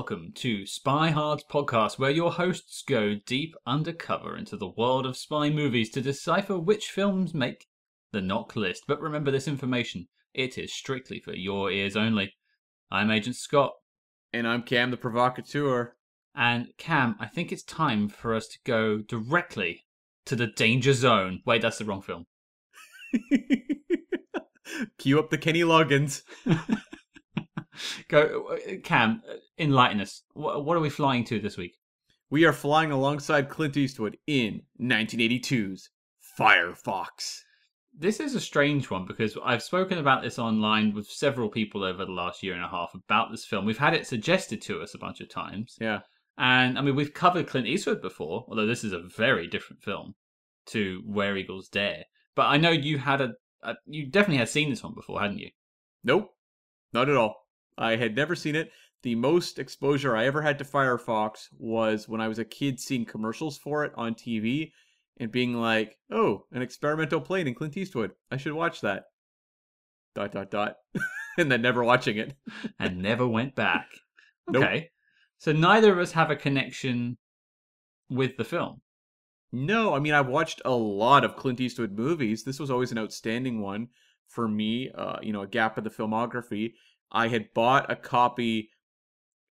welcome to Spy Hard's podcast, where your hosts go deep undercover into the world of spy movies to decipher which films make the knock list. But remember this information, it is strictly for your ears only. I'm Agent Scott. And I'm Cam the Provocateur. And Cam, I think it's time for us to go directly to the danger zone. Wait, that's the wrong film. Cue up the Kenny Loggins. go, Cam, enlighten us. What, what are we flying to this week? We are flying alongside Clint Eastwood in 1982's Firefox. This is a strange one because I've spoken about this online with several people over the last year and a half about this film. We've had it suggested to us a bunch of times. Yeah. And I mean, we've covered Clint Eastwood before, although this is a very different film to Where Eagles Dare. But I know you had a, a you definitely had seen this one before, hadn't you? Nope, not at all. I had never seen it. The most exposure I ever had to Firefox was when I was a kid seeing commercials for it on TV and being like, "Oh, an experimental plane in Clint Eastwood. I should watch that." Dot dot dot, and then never watching it and never went back. Nope. Okay, so neither of us have a connection with the film. No, I mean I've watched a lot of Clint Eastwood movies. This was always an outstanding one for me. Uh, you know, a gap in the filmography. I had bought a copy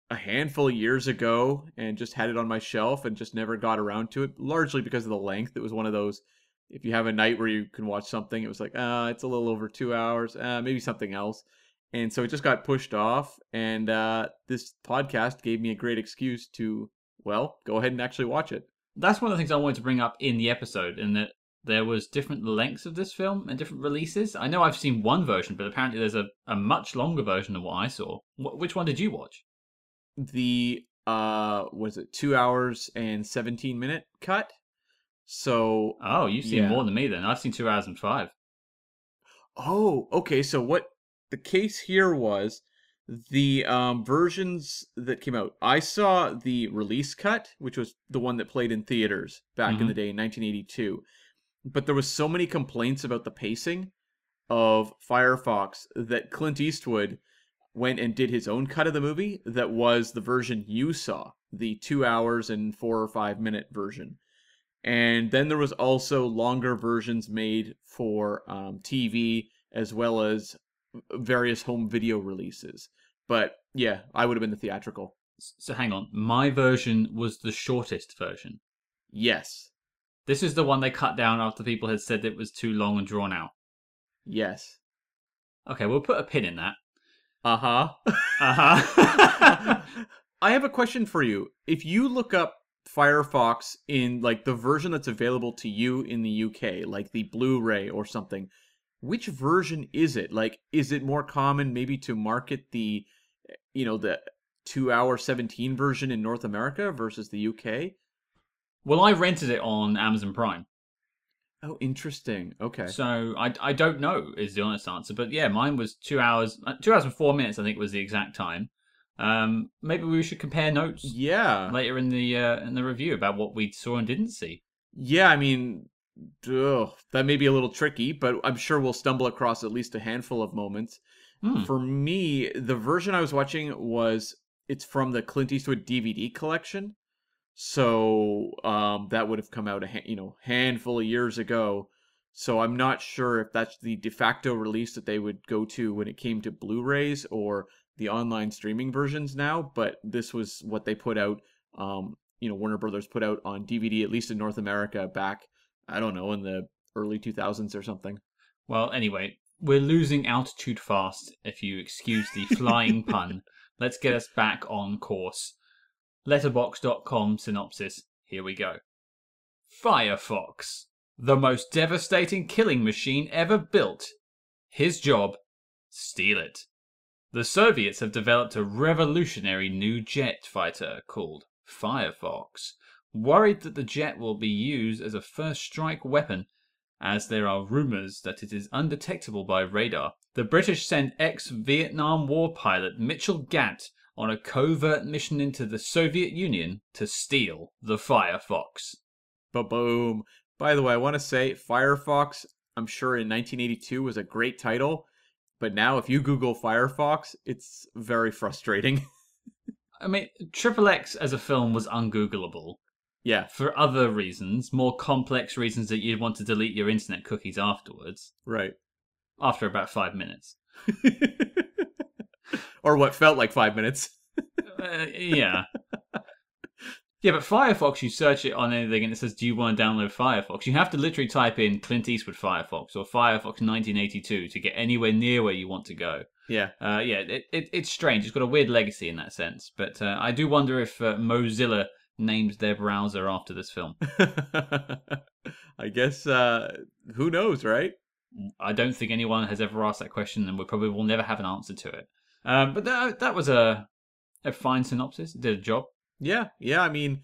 a handful of years ago and just had it on my shelf and just never got around to it, largely because of the length. It was one of those if you have a night where you can watch something, it was like, uh, it's a little over two hours, uh, maybe something else. And so it just got pushed off. And uh, this podcast gave me a great excuse to, well, go ahead and actually watch it. That's one of the things I wanted to bring up in the episode, and that there was different lengths of this film and different releases. I know I've seen one version, but apparently there's a, a much longer version than what I saw. Wh- which one did you watch? The uh was it two hours and seventeen minute cut? So oh, you've seen yeah. more than me then. I've seen two hours and five. Oh, okay. So what the case here was the um, versions that came out. I saw the release cut, which was the one that played in theaters back mm-hmm. in the day in 1982 but there was so many complaints about the pacing of Firefox that Clint Eastwood went and did his own cut of the movie that was the version you saw, the 2 hours and 4 or 5 minute version. And then there was also longer versions made for um, TV as well as various home video releases. But yeah, I would have been the theatrical. So hang on, my version was the shortest version. Yes. This is the one they cut down after people had said it was too long and drawn out. Yes. Okay, we'll put a pin in that. Uh huh. uh huh. I have a question for you. If you look up Firefox in like the version that's available to you in the UK, like the Blu-ray or something, which version is it? Like, is it more common maybe to market the, you know, the two hour 17 version in North America versus the UK? Well, I rented it on Amazon Prime. Oh, interesting. Okay. So I, I don't know is the honest answer, but yeah, mine was two hours, uh, two hours and four minutes. I think was the exact time. Um, maybe we should compare notes. Yeah. Later in the uh, in the review about what we saw and didn't see. Yeah, I mean, ugh, that may be a little tricky, but I'm sure we'll stumble across at least a handful of moments. Hmm. For me, the version I was watching was it's from the Clint Eastwood DVD collection. So um, that would have come out a ha- you know handful of years ago. So I'm not sure if that's the de facto release that they would go to when it came to Blu-rays or the online streaming versions now. But this was what they put out. Um, you know, Warner Brothers put out on DVD, at least in North America, back I don't know in the early 2000s or something. Well, anyway, we're losing altitude fast. If you excuse the flying pun, let's get us back on course. Letterboxd.com synopsis. Here we go. Firefox, the most devastating killing machine ever built. His job, steal it. The Soviets have developed a revolutionary new jet fighter called Firefox. Worried that the jet will be used as a first strike weapon, as there are rumors that it is undetectable by radar, the British send ex Vietnam War pilot Mitchell Gant on a covert mission into the Soviet Union to steal the Firefox. Ba boom. By the way, I want to say Firefox, I'm sure in 1982 was a great title, but now if you Google Firefox, it's very frustrating. I mean, Triple X as a film was ungoogleable Yeah, for other reasons, more complex reasons that you'd want to delete your internet cookies afterwards. right. After about five minutes. or what felt like five minutes. Uh, yeah. Yeah, but Firefox, you search it on anything and it says, Do you want to download Firefox? You have to literally type in Clint Eastwood Firefox or Firefox 1982 to get anywhere near where you want to go. Yeah. Uh, yeah, it, it, it's strange. It's got a weird legacy in that sense. But uh, I do wonder if uh, Mozilla named their browser after this film. I guess uh who knows, right? I don't think anyone has ever asked that question, and we probably will never have an answer to it. Um, but that, that was a, a fine synopsis. It did a job. Yeah, yeah. I mean,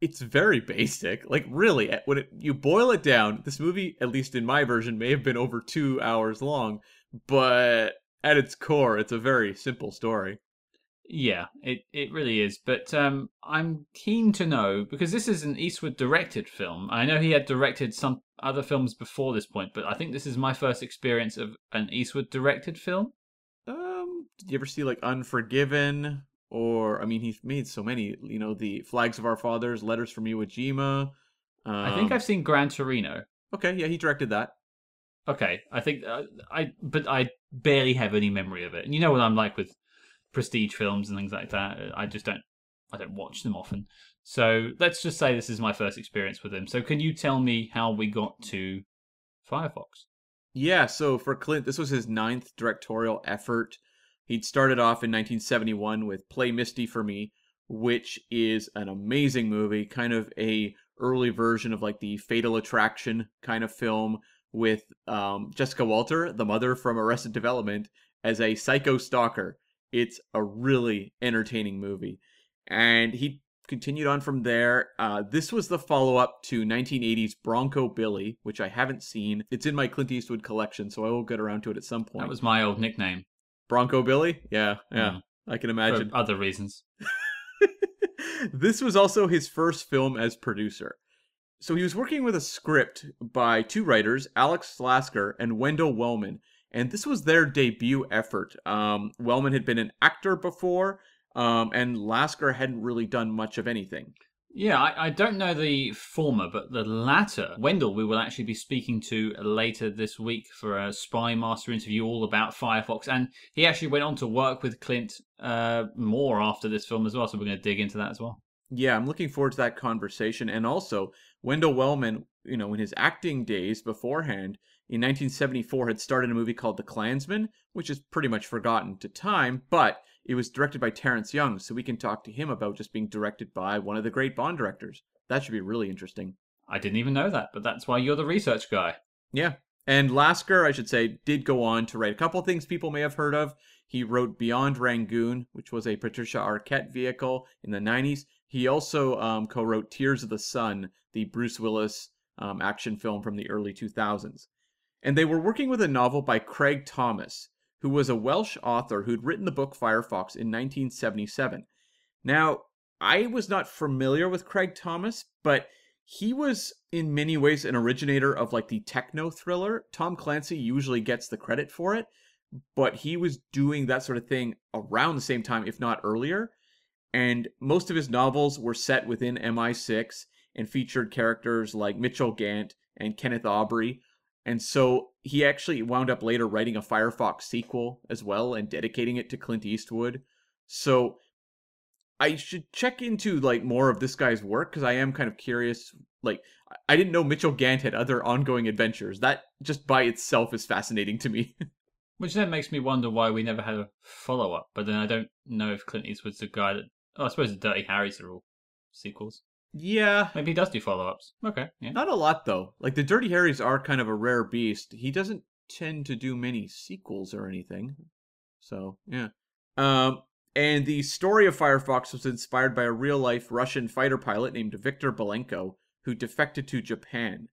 it's very basic. Like, really, eh, when it, you boil it down, this movie, at least in my version, may have been over two hours long, but at its core, it's a very simple story. Yeah, it, it really is. But um, I'm keen to know because this is an Eastwood directed film. I know he had directed some other films before this point, but I think this is my first experience of an Eastwood directed film. Um, did you ever see like Unforgiven? Or I mean, he's made so many. You know, the Flags of Our Fathers, Letters from Iwo Jima. Um, I think I've seen Gran Torino. Okay, yeah, he directed that. Okay, I think uh, I, but I barely have any memory of it. And you know what I'm like with prestige films and things like that. I just don't, I don't watch them often. So let's just say this is my first experience with him. So can you tell me how we got to Firefox? Yeah, so for Clint, this was his ninth directorial effort. He'd started off in 1971 with Play Misty for Me, which is an amazing movie, kind of a early version of like the Fatal Attraction kind of film with um, Jessica Walter, the mother from Arrested Development, as a psycho stalker. It's a really entertaining movie. And he continued on from there. Uh, this was the follow up to 1980's Bronco Billy, which I haven't seen. It's in my Clint Eastwood collection, so I will get around to it at some point. That was my old nickname. Bronco Billy? Yeah, yeah. Mm. I can For imagine. other reasons. this was also his first film as producer. So he was working with a script by two writers, Alex Lasker and Wendell Wellman, and this was their debut effort. Um, Wellman had been an actor before, um, and Lasker hadn't really done much of anything. Yeah, I, I don't know the former, but the latter, Wendell, we will actually be speaking to later this week for a Spy Master interview all about Firefox. And he actually went on to work with Clint uh, more after this film as well. So we're going to dig into that as well. Yeah, I'm looking forward to that conversation. And also, Wendell Wellman, you know, in his acting days beforehand, in 1974 had started a movie called The Klansman, which is pretty much forgotten to time, but it was directed by Terrence Young, so we can talk to him about just being directed by one of the great Bond directors. That should be really interesting. I didn't even know that, but that's why you're the research guy. Yeah. And Lasker, I should say, did go on to write a couple things people may have heard of. He wrote Beyond Rangoon, which was a Patricia Arquette vehicle in the 90s. He also um, co wrote Tears of the Sun, the Bruce Willis um, action film from the early 2000s. And they were working with a novel by Craig Thomas, who was a Welsh author who'd written the book Firefox in 1977. Now, I was not familiar with Craig Thomas, but he was in many ways an originator of like the techno thriller. Tom Clancy usually gets the credit for it, but he was doing that sort of thing around the same time, if not earlier. And most of his novels were set within MI6 and featured characters like Mitchell Gant and Kenneth Aubrey. And so he actually wound up later writing a Firefox sequel as well and dedicating it to Clint Eastwood. So I should check into like more of this guy's work because I am kind of curious. Like I didn't know Mitchell Gant had other ongoing adventures. That just by itself is fascinating to me. Which then makes me wonder why we never had a follow up. But then I don't know if Clint Eastwood's the guy that. Oh, I suppose the Dirty Harrys are all sequels. Yeah, Maybe he does do follow ups. Okay, yeah. not a lot though. Like the Dirty Harrys are kind of a rare beast. He doesn't tend to do many sequels or anything. So yeah. Um, and the story of Firefox was inspired by a real life Russian fighter pilot named Viktor Belenko who defected to Japan.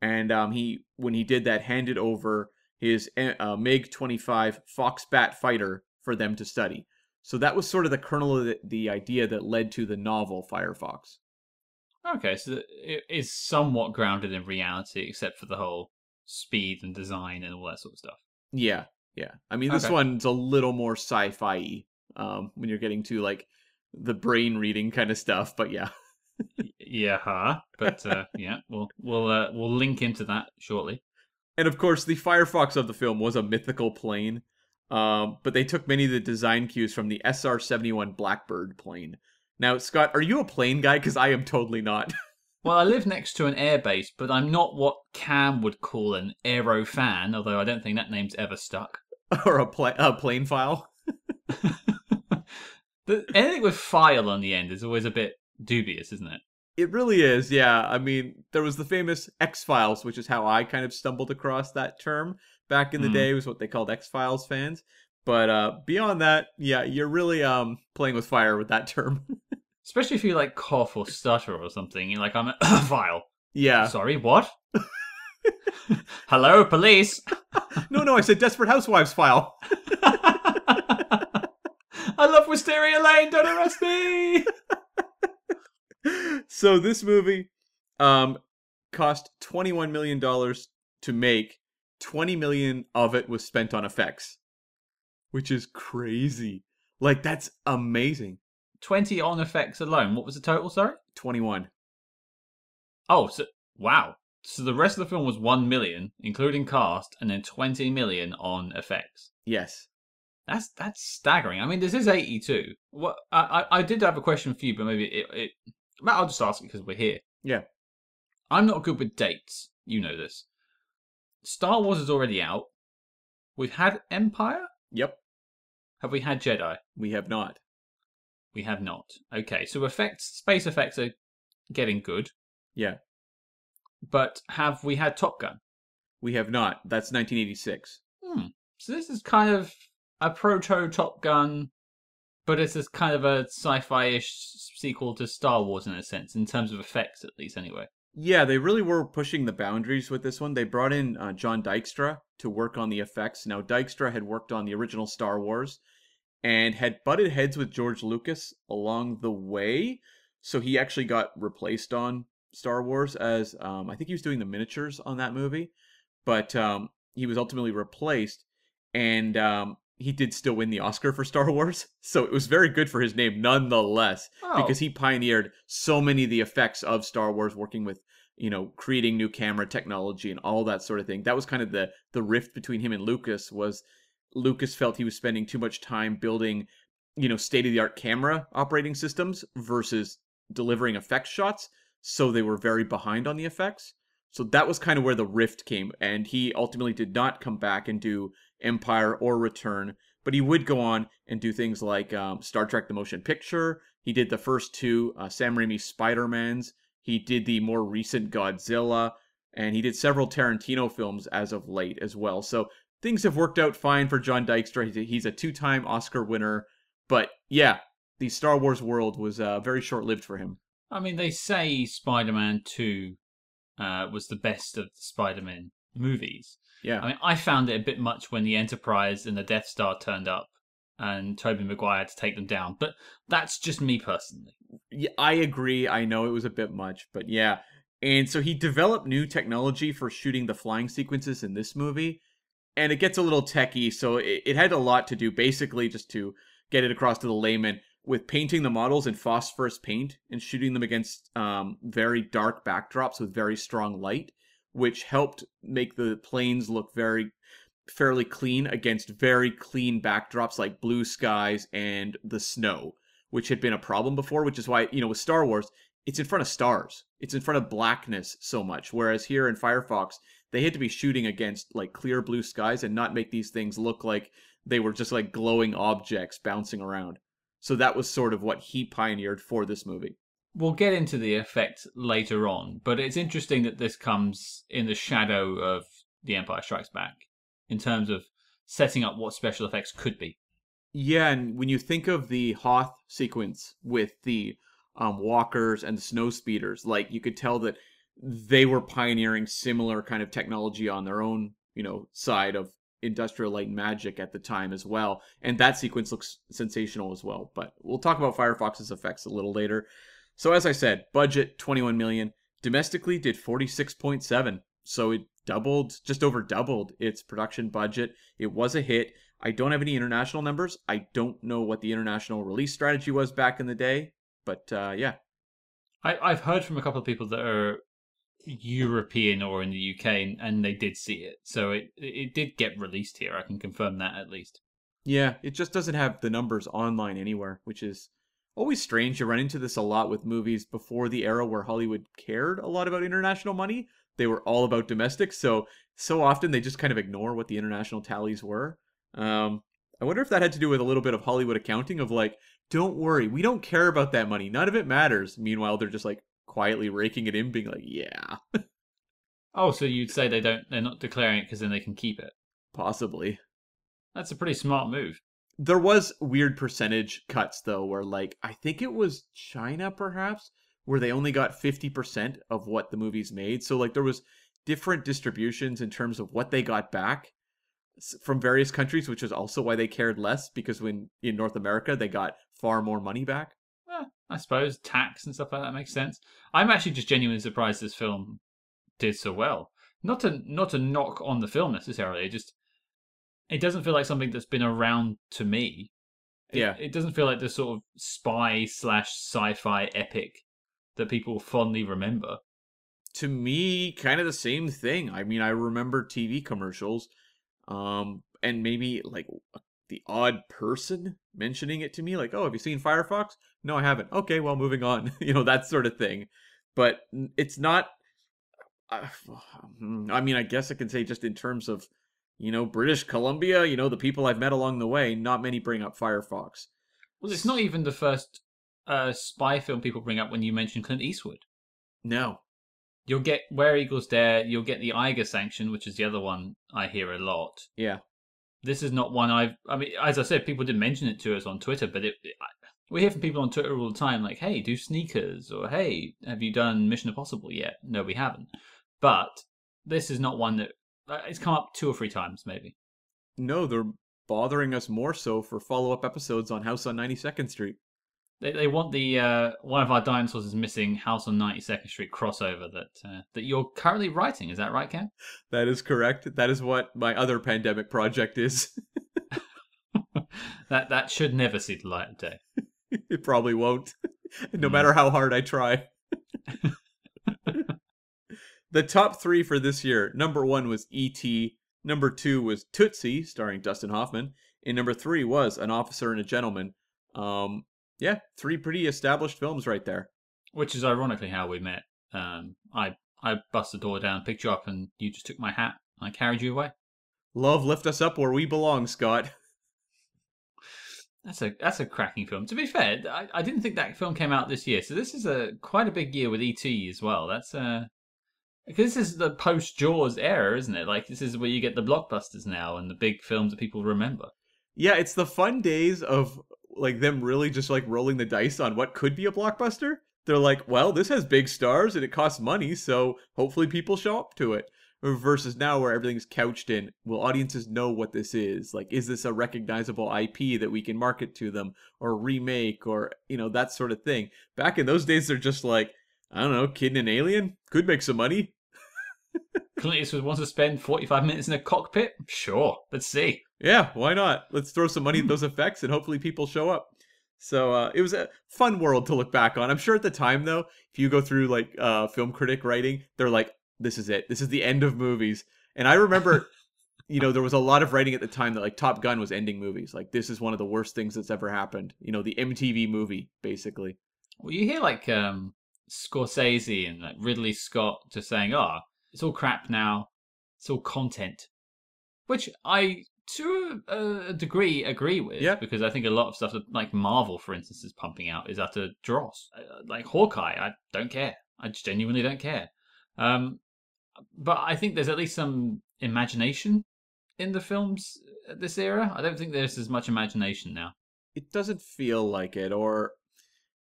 And um, he, when he did that, handed over his uh, MiG 25 Foxbat fighter for them to study. So that was sort of the kernel of the, the idea that led to the novel Firefox. Okay, so it is somewhat grounded in reality, except for the whole speed and design and all that sort of stuff. Yeah, yeah. I mean, this Okay. one's a little more sci-fi um, when you're getting to like the brain reading kind of stuff. But yeah, Yeah, huh? But uh, yeah, we'll we'll uh, we'll link into that shortly. and of course the Firefox of the film was a mythical plane. Um, but they took many of the design cues from the SR seventy one Blackbird plane. Now, Scott, are you a plane guy? Because I am totally not. Well, I live next to an airbase, but I'm not what Cam would call an aero fan, although I don't think that name's ever stuck. or a, pla- a plane file. The, anything with file on the end is always a bit dubious, isn't it? It really is, yeah. I mean, there was the famous X Files, which is how I kind of stumbled across that term back in the Mhm. day. Was what they called X Files fans. But uh, beyond that, yeah, you're really um playing with fire with that term. Especially if you like cough or stutter or something. You're like, I'm a file. yeah. Sorry, what? Hello, police. No, no, I said Desperate Housewives file. I love Wisteria Lane. Don't arrest me. so this movie um cost 21 million dollars to make 20 million of it was spent on effects which is crazy like that's amazing 20 on effects alone. What was the total, sorry? 21 Oh, so wow. So the rest of the film was 1 million, including cast, and then 20 million on effects. yes That's that's staggering. I mean, this is 82. What I I, I did have a question for you, but maybe it, it I'll just ask it because we're here. Yeah. I'm not good with dates. You know this. Star Wars is already out. We've had Empire. Yep Have we had Jedi? we have not We have not. Okay, so effects, space effects are getting good. yeah But have we had Top Gun? we have not that's 1986 Hmm. So this is kind of a proto Top Gun, but it's a kind of a sci-fi-ish sequel to Star Wars in a sense, in terms of effects at least, anyway. Yeah they really were pushing the boundaries with this one they brought in uh, john dykstra to work on the effects now dykstra had worked on the original star wars and had butted heads with George Lucas along the way. So he actually got replaced on Star Wars as um, I think he was doing the miniatures on that movie, but um, he was ultimately replaced, and um, he did still win the Oscar for Star Wars. So it was very good for his name nonetheless Oh, because he pioneered so many of the effects of Star Wars, working with you know creating new camera technology and all that sort of thing. That was kind of the the rift between him and Lucas was Lucas felt he was spending too much time building you know state of the art camera operating systems versus delivering effect shots, so they were very behind on the effects. So that was kind of where the rift came, and he ultimately did not come back and do Empire or Return, but he would go on and do things like um, Star Trek: The Motion Picture. He did the first two uh, Sam Raimi Spider Mans. He did the more recent Godzilla, and he did several Tarantino films as of late as well. So things have worked out fine for John Dykstra. He's a, two-time Oscar winner, but yeah, the Star Wars world was uh, very short-lived for him. I mean, they say Spider-Man Two uh, was the best of the Spider-Man movies. Yeah, I mean, I found it a bit much when the Enterprise and the Death Star turned up, and Tobey Maguire to take them down. But that's just me personally. yeah, I agree. I know it was a bit much, but yeah. And so he developed new technology for shooting the flying sequences in this movie, and it gets a little techy, So it, it had a lot to do, basically, just to get it across to the layman, with painting the models in phosphorus paint and shooting them against um, very dark backdrops with very strong light, which helped make the planes look very fairly clean against very clean backdrops like blue skies and the snow which had been a problem before, which is why, you know, with Star Wars, it's in front of stars. It's in front of blackness so much. Whereas here in Firefox, they had to be shooting against like clear blue skies and not make these things look like they were just like glowing objects bouncing around. So that was sort of what he pioneered for this movie. We'll get into the effect later on, but it's interesting that this comes in the shadow of The Empire Strikes Back in terms of setting up what special effects could be. Yeah, and when you think of the Hoth sequence with the um, walkers and the snow speeders, like you could tell that they were pioneering similar kind of technology on their own, you know, side of industrial light and magic at the time as well. And that sequence looks sensational as well. But we'll talk about Firefox's effects a little later. So as I said, budget 21 million, domestically did 46.7. so it doubled, just over doubled its production budget. It was a hit. I don't have any international numbers. I don't know what the international release strategy was back in the day, but uh, yeah. I, I've heard from a couple of people that are European or in the UK, and, and they did see it. So it it did get released here. I can confirm that at least. Yeah, it just doesn't have the numbers online anywhere, which is always strange. You run into this a lot with movies before the era where Hollywood cared a lot about international money. They were all about domestic, so so often they just kind of ignore what the international tallies were. Um, I wonder if that had to do with a little bit of Hollywood accounting of like, don't worry, we don't care about that money. None of it matters. Meanwhile, they're just like quietly raking it in, being like, yeah. oh, so you'd say they don't they're not declaring it because then they can keep it. Possibly. That's a pretty smart move. There was weird percentage cuts though, where like I think it was China perhaps, where they only got 50% of what the movies made. So like there was different distributions in terms of what they got back from various countries, which is also why they cared less because when in North America they got far more money back. Eh, I suppose tax and stuff like that makes sense. I'm actually just genuinely surprised this film did so well. Not to not to knock on the film necessarily, it just it doesn't feel like something that's been around to me. It, yeah, it doesn't feel like the sort of spy slash sci-fi epic that people fondly remember. To me, kind of the same thing. I mean, I remember TV commercials um, and maybe like the odd person mentioning it to me, like, "Oh, have you seen Firefox?" No, I haven't. Okay, well, moving on. you know that sort of thing. But it's not. Uh, I mean, I guess I can say just in terms of, you know, British Columbia. You know, the people I've met along the way. Not many bring up Firefox. Well, it's not even the first uh, spy film people bring up when you mention Clint Eastwood. No, You'll get Where Eagles Dare. You'll get the Eiger Sanction, which is the other one I hear a lot. Yeah. This is not one I've. I mean, as I said, people did mention it to us on Twitter, but it, it, we hear from people on Twitter all the time, like, "Hey, do sneakers?" or "Hey, have you done Mission Impossible yet?" No, we haven't. But this is not one that uh, it's come up two or three times, maybe. No, they're bothering us more so for follow up episodes on House on 92nd Street. They, they want the uh, one of our dinosaurs is missing House on 92nd Street crossover that uh, that you're currently writing. Is that right, Ken? That is correct. That is what my other pandemic project is. that that should never see the light of day. it probably won't, no mm. matter how hard I try. the top three for this year: number one was E.T., number two was Tootsie, starring Dustin Hoffman, and number three was An Officer and a Gentleman. Um, yeah, three pretty established films right there. Which is ironically how we met. Um, I I bust the door down, picked you up, and you just took my hat. I carried you away. Love lift us up where we belong, Scott. That's a that's a cracking film. To be fair, I, I didn't think that film came out this year, so this is a quite a big year with ET as well. That's uh because this is the post Jaws era, isn't it? Like this is where you get the blockbusters now and the big films that people remember. Yeah, it's the fun days of like them really just like rolling the dice on what could be a blockbuster. They're like, well, this has big stars and it costs money, so hopefully people show up to it. Versus now where everything's couched in, will audiences know what this is? Like, is this a recognizable IP that we can market to them or remake or, you know, that sort of thing? Back in those days, they're just like, I don't know, kid and an alien could make some money. Clint Eastwood wants to spend 45 minutes in a cockpit? Sure, let's see. Yeah, why not? Let's throw some money at those effects and hopefully people show up. So uh, it was a fun world to look back on. I'm sure at the time though, if you go through like uh, film critic writing, they're like, "This is it. This is the end of movies." And I remember, you know, there was a lot of writing at the time that like Top Gun was ending movies. Like this is one of the worst things that's ever happened. You know, the MTV movie basically. Well, you hear like um, Scorsese and like Ridley Scott just saying, "Oh, it's all crap now. It's all content," which I to a degree agree with. Yeah. Because I think a lot of stuff that like Marvel, for instance, is pumping out is utter dross. Uh, like Hawkeye, I don't care. I genuinely don't care. Um, but I think there's at least some imagination in the films at this era. I don't think there's as much imagination now. It doesn't feel like it, or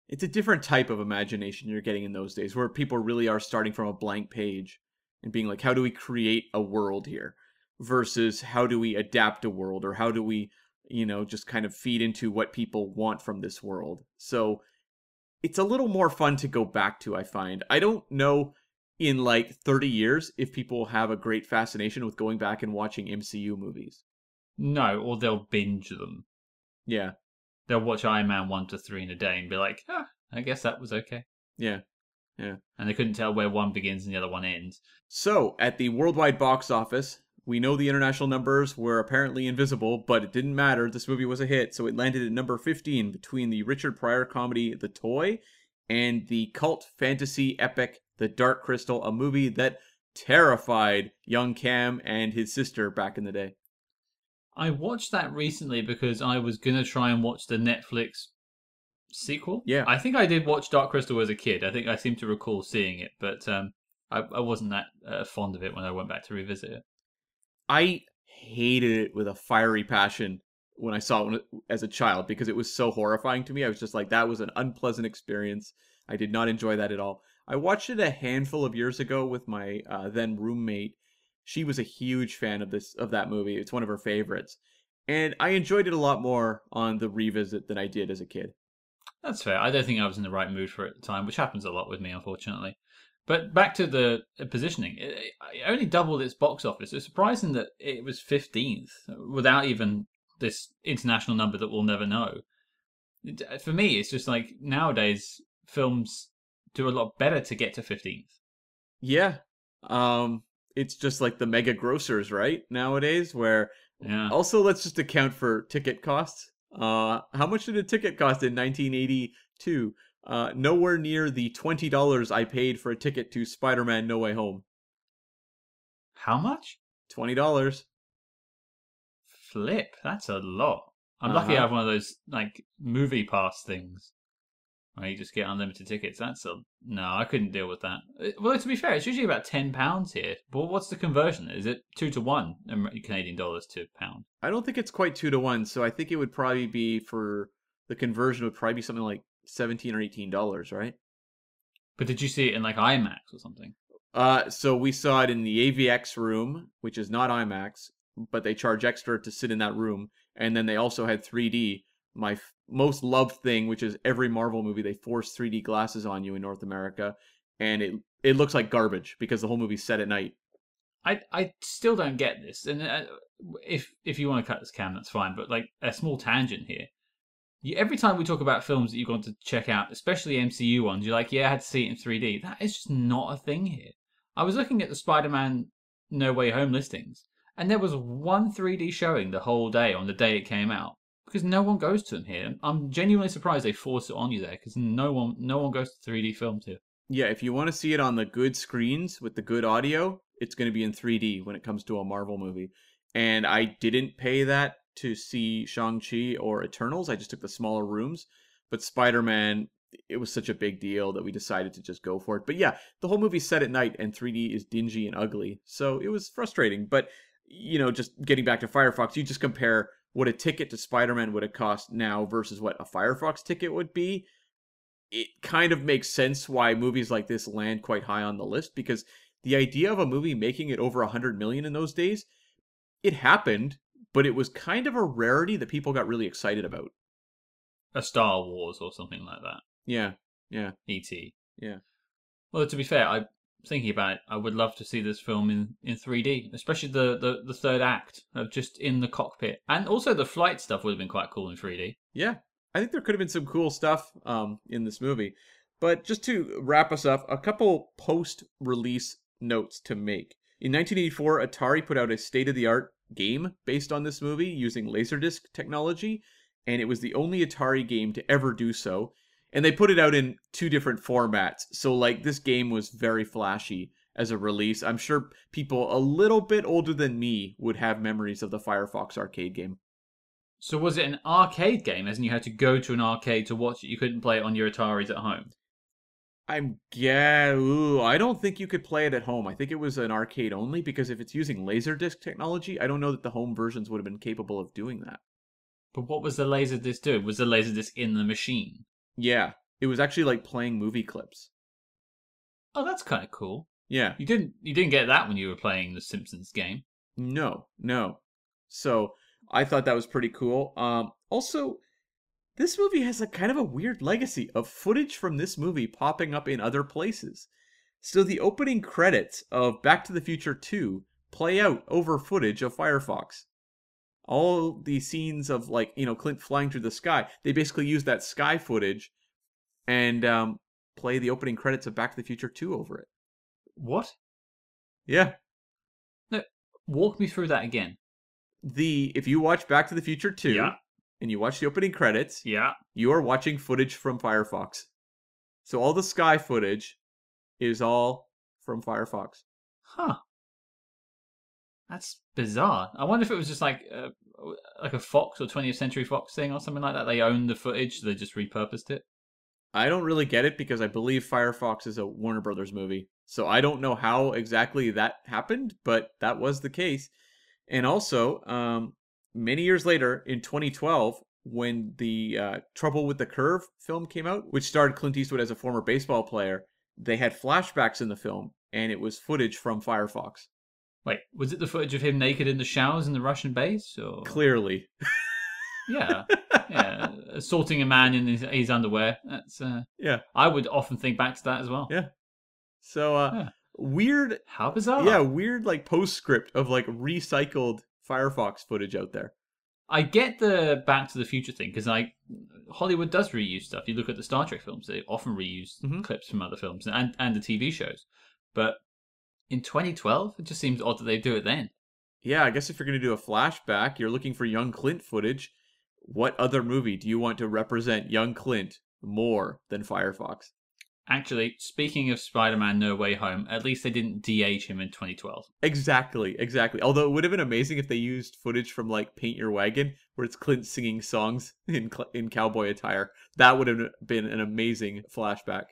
it's a different type of imagination you're getting in those days, where people really are starting from a blank page and being like, "How do we create a world here?" Versus how do we adapt a world or how do we you know just kind of feed into what people want from this world so it's a little more fun to go back to i find i don't know in like 30 years if people have a great fascination with going back and watching MCU movies. No, or they'll binge them. Yeah. They'll watch Iron Man 1 to 3 in a day and be like, ah, I guess that was okay. Yeah. Yeah. And they couldn't tell where one begins and the other one ends. So, at the worldwide box office, we know the international numbers were apparently invisible, but it didn't matter. This movie was a hit, so it landed at number 15 between the Richard Pryor comedy The Toy and the cult fantasy epic The Dark Crystal, a movie that terrified young Cam and his sister back in the day. I watched that recently because I was going to try and watch the Netflix sequel. Yeah. I think I did watch Dark Crystal as a kid. I think I seem to recall seeing it, but um, I, I wasn't that uh, fond of it when I went back to revisit it. I hated it with a fiery passion when I saw it as a child because it was so horrifying to me. I was just like, that was an unpleasant experience. I did not enjoy that at all. I watched it a handful of years ago with my uh, then roommate. She was a huge fan of this of that movie. It's one of her favorites, and I enjoyed it a lot more on the revisit than I did as a kid. That's fair. I don't think I was in the right mood for it at the time, which happens a lot with me, unfortunately. But back to the positioning, it, it only doubled its box office. It's surprising that it was 15th without even this international number that we'll never know. For me, it's just like nowadays films do a lot better to get to 15th. Yeah. Um it's just like the mega grossers, right? Nowadays where Yeah. also let's just account for ticket costs. Uh how much did a ticket cost in 1982? Uh nowhere near the $20 I paid for a ticket to Spider-Man No Way Home. How much? $20. Flip. That's a lot. I'm lucky I Uh-huh. have one of those like movie pass things where you just get unlimited tickets. That's a no. I couldn't deal with that. Uh, Well, to be fair, it's usually about ten pounds here. But what's the conversion? Is it two to one Amer- Canadian dollars to pound? I don't think it's quite 2 to 1, so I think it would probably be for the conversion would probably be something like 17 or 18 dollars, right? But did you see it in like IMAX or something? Uh, so we saw it in the AVX room, which is not IMAX, but they charge extra to sit in that room. And then they also had 3D. My f- most loved thing, which is every Marvel movie, they force 3D glasses on you in North America, and it it looks like garbage because the whole movie's set at night. I I still don't get this. And uh, if if you want to cut this cam, that's fine. But like a small tangent here. You, every time we talk about films that you've gone to check out, especially MCU ones, you're like, yeah, I had to see it in 3D. That is just not a thing here. I was looking at the Spider-Man No Way Home listings, and there was one 3D showing the whole day on the day it came out because no one goes to them here. I'm genuinely surprised they force it on you there because no one no one goes to 3D films here. Yeah, if you want to see it on the good screens with the good audio, it's going to be in 3D when it comes to a Marvel movie. And I didn't pay that to see Shang-Chi or Eternals. I just took the smaller rooms. But Spider-Man, it was such a big deal that we decided to just go for it. But yeah, the whole movie's set at night and 3D is dingy and ugly. So it was frustrating. But, you know, just getting back to Firefox, you just compare what a ticket to Spider-Man would have cost now versus what a Firefox ticket would be it kind of makes sense why movies like this land quite high on the list because the idea of a movie making it over 100 million in those days it happened but it was kind of a rarity that people got really excited about A Star Wars or something like that. yeah yeah E.T. Yeah. Well, to be fair, I thinking about it, I would love to see this film in, in 3D, especially the, the, the third act of just in the cockpit, and also the flight stuff would have been quite cool in 3D. yeah i think there could have been some cool stuff um, in this movie but just to wrap us up a couple post release notes to make in 1984 atari put out a state-of-the-art game based on this movie using laserdisc technology and it was the only atari game to ever do so and they put it out in two different formats so like this game was very flashy as a release i'm sure people a little bit older than me would have memories of the firefox arcade game So was it an arcade game, as in you had to go to an arcade to watch it? You couldn't play it on your Ataris at home. I'm yeah ooh, i don't think you could play it at home i think it was an arcade only because if it's using laserdisc technology i don't know that the home versions would have been capable of doing that But what was the laserdisc doing? Was the laserdisc in the machine? yeah it was actually like playing movie clips Oh, that's kind of cool. yeah You didn't you didn't get that when you were playing the Simpsons game. No, no. So I thought that was pretty cool. Um, also, this movie has a kind of a weird legacy of footage from this movie popping up in other places. So the opening credits of Back to the Future 2 play out over footage of Firefox. All the scenes of like, you know, Clint flying through the sky, they basically use that sky footage and um, play the opening credits of Back to the Future 2 over it. What? Yeah. Walk me through that again. The if you watch Back to the Future 2 Yeah. And you watch the opening credits, Yeah. you are watching footage from Firefox. So all the sky footage is all from Firefox. Huh. That's bizarre. I wonder if it was just like uh, like a Fox or 20th Century Fox thing or something like that. They own the footage, so they just repurposed it. I don't really get it because I believe Firefox is a Warner Brothers movie. So I don't know how exactly that happened, but that was the case. And also, um, many years later, in 2012, when the uh, Trouble with the Curve film came out, which starred Clint Eastwood as a former baseball player, they had flashbacks in the film, and it was footage from Firefox. Wait, was it the footage of him naked in the showers in the Russian base? Or Clearly. yeah, yeah, assaulting a man in his, his underwear. That's uh, Yeah. I would often think back to that as well. Yeah. So, uh, Yeah. weird, How bizarre! yeah, weird, like, postscript of, like, recycled Firefox footage out there. I get the Back to the Future thing because I Hollywood does reuse stuff. You look at the Star Trek films; they often reuse Mhm. clips from other films and and the TV shows. But in 2012, it just seems odd that they do it then. Yeah, I guess if you're going to do a flashback, you're looking for young Clint footage. What other movie do you want to represent young Clint more than Firefox? Actually, speaking of Spider-Man: No Way Home, at least they didn't de-age him in 2012. Exactly, exactly. Although it would have been amazing if they used footage from like Paint Your Wagon, where it's Clint singing songs in in cowboy attire. That would have been an amazing flashback.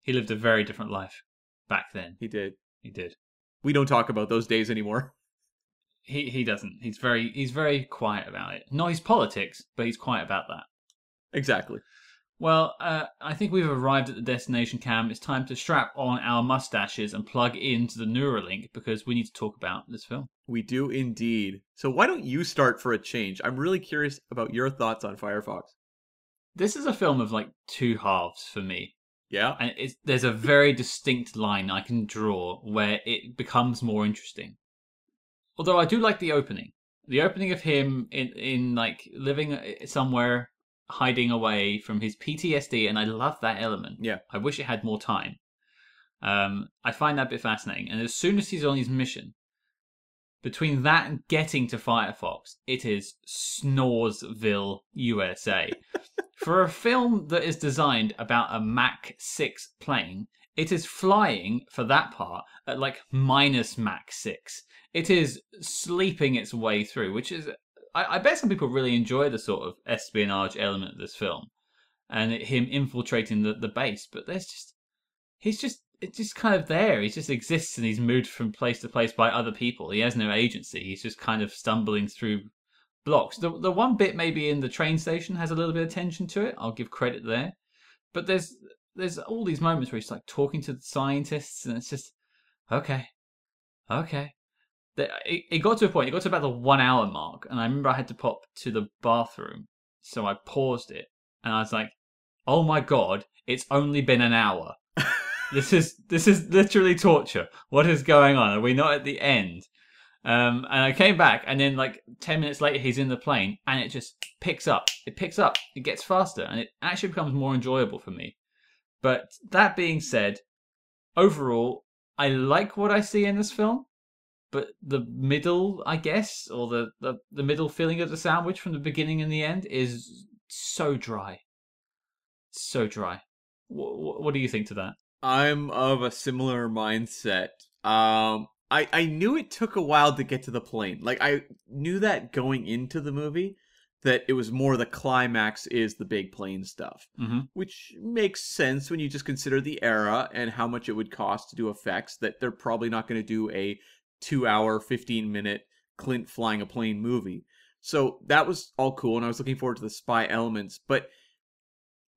He lived a very different life back then. He did. He did. We don't talk about those days anymore. He he doesn't. He's very he's very quiet about it. Not his politics, but he's quiet about that. Exactly. Well, uh, I think we've arrived at the destination cam. It's time to strap on our mustaches and plug into the Neuralink because we need to talk about this film. We do indeed. So why don't you start for a change? I'm really curious about your thoughts on Firefox. This is a film of like two halves for me. Yeah? and it's, there's a very distinct line I can draw where it becomes more interesting. Although I do like the opening, the opening of him in in like living uh, somewhere, hiding away from his PTSD, and I love that element. Yeah. I wish it had more time. Um, I find that a bit fascinating, and as soon as he's on his mission, between that and getting to Firefox, it is Snoresville, USA. For a film that is designed about a Mach 6 plane, it is flying for that part at like minus Mach 6. It is sleeping its way through, which is. I, I bet some people really enjoy the sort of espionage element of this film and it- him infiltrating the, the base, but there's just. He's just. It's just kind of there. He just exists and he's moved from place to place by other people. He has no agency. He's just kind of stumbling through blocks. The the one bit maybe in the train station has a little bit of tension to it. I'll give credit there. But there's there's all these moments where he's like talking to the scientists and it's just okay, okay. The- It, it got to a point. It got to about the one hour mark, and I remember I had to pop to the bathroom, so I paused it, and I was like, "Oh my god, it's only been an hour. this is this is literally torture. What is going on? Are we not at the end?" Um, and I came back, and then like ten minutes later, he's in the plane, and it just picks up. It picks up. It gets faster, and it actually becomes more enjoyable for me. But that being said, overall, I like what I see in this film. But the middle, I guess, or the, the, the middle feeling of the sandwich from the beginning and the end is so dry. So dry. What, what do you think to that? I'm of a similar mindset. Um, I I knew it took a while to get to the plane. Like I knew that going into the movie, that it was more the climax is the big plane stuff, Mm-hmm. which makes sense when you just consider the era and how much it would cost to do effects. That they're probably not going to do a two-hour, fifteen-minute Clint flying a plane movie. So that was all cool, and I was looking forward to the spy elements. But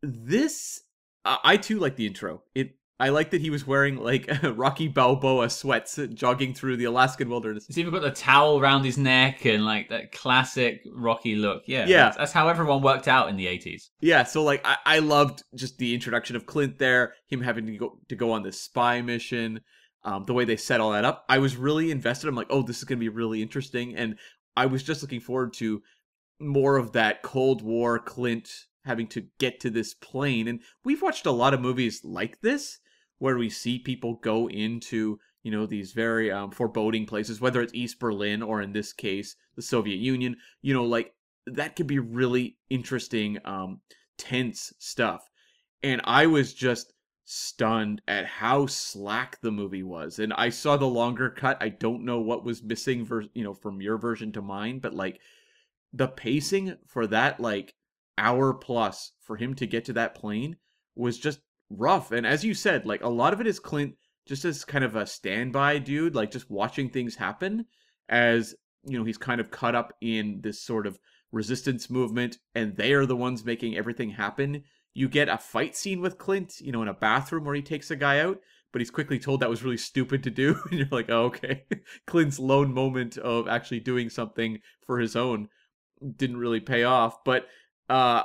this, I I too like the intro. It I like that he was wearing like Rocky Balboa sweats jogging through the Alaskan wilderness. He's even got the towel around his neck and like that classic Rocky look. Yeah, Yeah. That's, that's how everyone worked out in the eighties. Yeah, so like I, I loved just the introduction of Clint there, him having to go to go on this spy mission, um, the way they set all that up. I was really invested. I'm like, oh, this is gonna be really interesting, and I was just looking forward to more of that Cold War Clint having to get to this plane. And we've watched a lot of movies like this where we see people go into you know these very um, foreboding places, whether it's East Berlin or in this case the Soviet Union. You know, like that could be really interesting, um, tense stuff. And I was just stunned at how slack the movie was. And I saw the longer cut. I don't know what was missing, you know, from your version to mine, but like the pacing for that like hour plus for him to get to that plane was just rough. And as you said, like a lot of it is Clint just as kind of a standby dude, like just watching things happen as you know he's kind of caught up in this sort of resistance movement and they are the ones making everything happen. You get a fight scene with Clint, you know, in a bathroom where he takes a guy out, but he's quickly told that was really stupid to do. And you're like, oh, okay. Clint's lone moment of actually doing something for his own didn't really pay off. But uh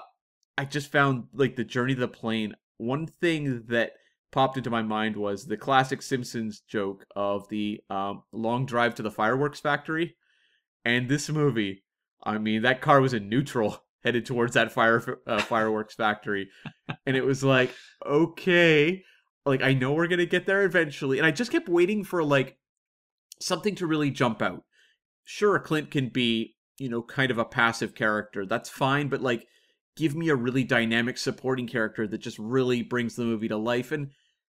I just found like the journey to the plane. One thing that popped into my mind was the classic Simpsons joke of the um, long drive to the fireworks factory. And this movie, I mean, that car was in neutral headed towards that fire uh, fireworks factory, and it was like, okay, like I know we're gonna get there eventually, and I just kept waiting for like something to really jump out. Sure, Clint can be, you know, kind of a passive character. That's fine, but like give me a really dynamic supporting character that just really brings the movie to life. And,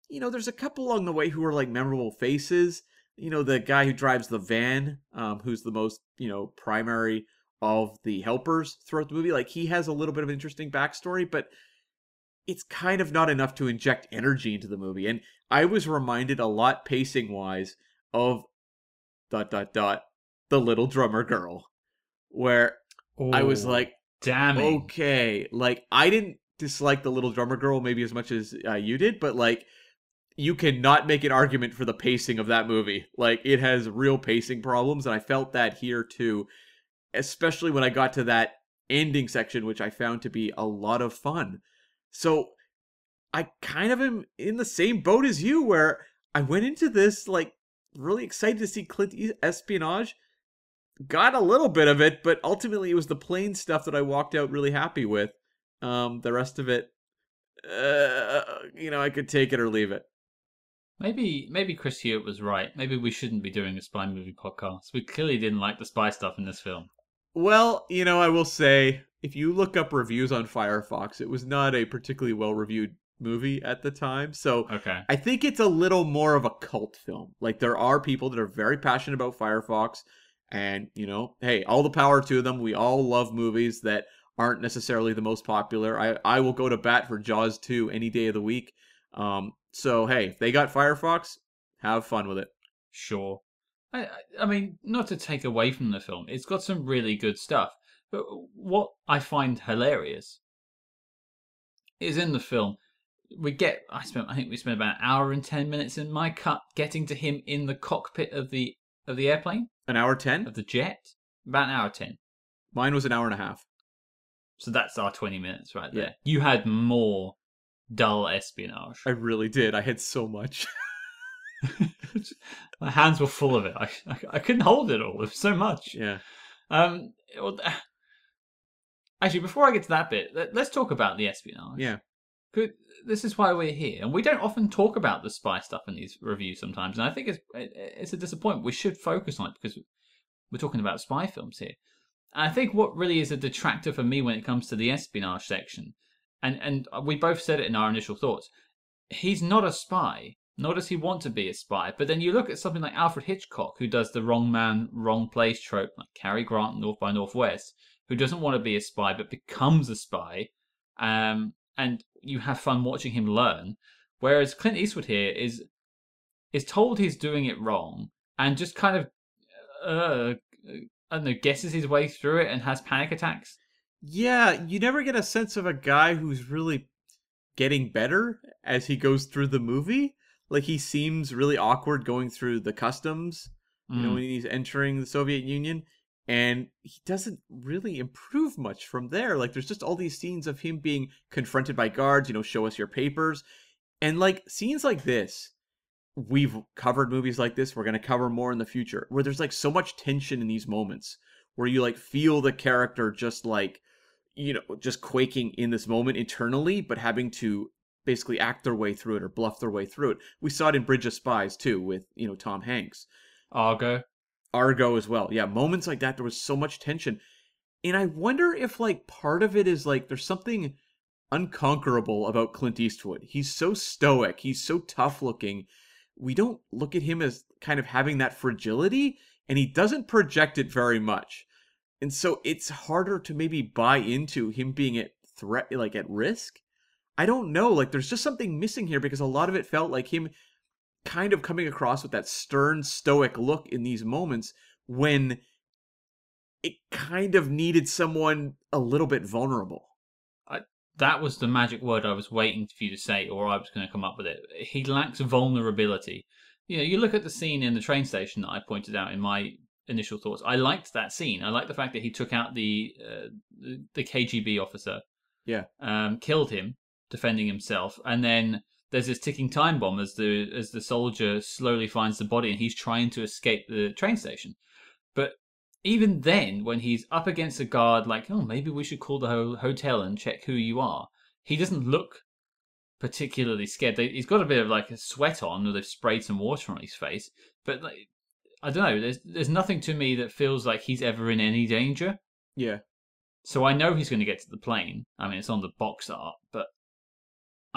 you know, there's a couple along the way who are like memorable faces. You know, the guy who drives the van, um, who's the most, you know, primary of the helpers throughout the movie. Like he has a little bit of interesting backstory, but it's kind of not enough to inject energy into the movie. And I was reminded a lot pacing wise of dot dot dot the little drummer girl. Where I was like, damn, okay like i didn't dislike the little drummer girl maybe as much as uh, you did but like you cannot make an argument for the pacing of that movie like it has real pacing problems and i felt that here too especially when i got to that ending section which i found to be a lot of fun so i kind of am in the same boat as you where i went into this like really excited to see clint espionage got a little bit of it, but ultimately it was the plane stuff that I walked out really happy with. Um, the rest of it, uh, you know, I could take it or leave it. Maybe maybe Chris Hewitt was right. Maybe we shouldn't be doing a spy movie podcast. We clearly didn't like the spy stuff in this film. Well, you know, I will say, if you look up reviews on Firefox, it was not a particularly well reviewed movie at the time. So Okay. I think it's a little more of a cult film. Like there are people that are very passionate about Firefox, and you know, hey, all the power to them. We all love movies that aren't necessarily the most popular. I I will go to bat for Jaws 2 any day of the week. Um, so hey, if they got Firefox, have fun with it. Sure. I, I- mean, not to take away from the film, it's got some really good stuff. But what I find hilarious is in the film, we get. I spent. I think we spent about an hour and ten minutes in my cut getting to him in the cockpit of the of the airplane An hour ten. of the jet. About an hour ten. Mine was an hour and a half. So that's our twenty minutes right there. Yeah. You had more dull espionage. I really did. I had so much. My hands were full of it. I, I, I couldn't hold it all. It was so much. yeah. Um, well, actually, before I get to that bit, let, us talk about the espionage. Yeah. Good. This is why we're here, and we don't often talk about the spy stuff in these reviews sometimes. And I think it's it, it's a disappointment. We should focus on it because we're talking about spy films here. And I think what really is a detractor for me when it comes to the espionage section, and and we both said it in our initial thoughts, he's not a spy. Nor does he want to be a spy. But then you look at something like Alfred Hitchcock, who does the wrong man, wrong place trope, like Cary Grant, North by Northwest, who doesn't want to be a spy but becomes a spy, um, and you have fun watching him learn. Whereas Clint Eastwood here is is told he's doing it wrong and just kind of, uh, I don't know, guesses his way through it and has panic attacks. Yeah, you never get a sense of a guy who's really getting better as he goes through the movie. Like he seems really awkward going through the customs, you know, Mm. when he's entering the Soviet Union. And he doesn't really improve much from there. Like, there's just all these scenes of him being confronted by guards, you know, show us your papers. And, like, scenes like this, we've covered movies like this. We're going to cover more in the future, where there's, like, so much tension in these moments, where you, like, feel the character just, like, you know, just quaking in this moment internally, but having to basically act their way through it or bluff their way through it. We saw it in Bridge of Spies, too, with, you know, Tom Hanks. Argo. Argo as well. Yeah, moments like that, there was so much tension. And I wonder if, like, part of it is like there's something unconquerable about Clint Eastwood. He's so stoic, he's so tough looking. We don't look at him as kind of having that fragility, and he doesn't project it very much. And so it's harder to maybe buy into him being at threat, like at risk. I don't know. Like, there's just something missing here because a lot of it felt like him kind of coming across with that stern, stoic look in these moments when it kind of needed someone a little bit vulnerable. That was the magic word I was waiting for you to say, or I was going to come up with it. He lacks vulnerability. You know, you look at the scene in the train station that I pointed out in my initial thoughts. I liked that scene. I liked the fact that he took out the uh, the, the KGB officer, Yeah. um, killed him, defending himself, and then there's this ticking time bomb as the as the soldier slowly finds the body and he's trying to escape the train station. But even then, when he's up against a guard, like, oh, maybe we should call the ho- hotel and check who you are, he doesn't look particularly scared. They, he's got a bit of like a sweat on, or they've sprayed some water on his face. But like, I don't know. There's there's nothing to me that feels like he's ever in any danger. Yeah. So I know he's going to get to the plane. I mean, it's on the box art, but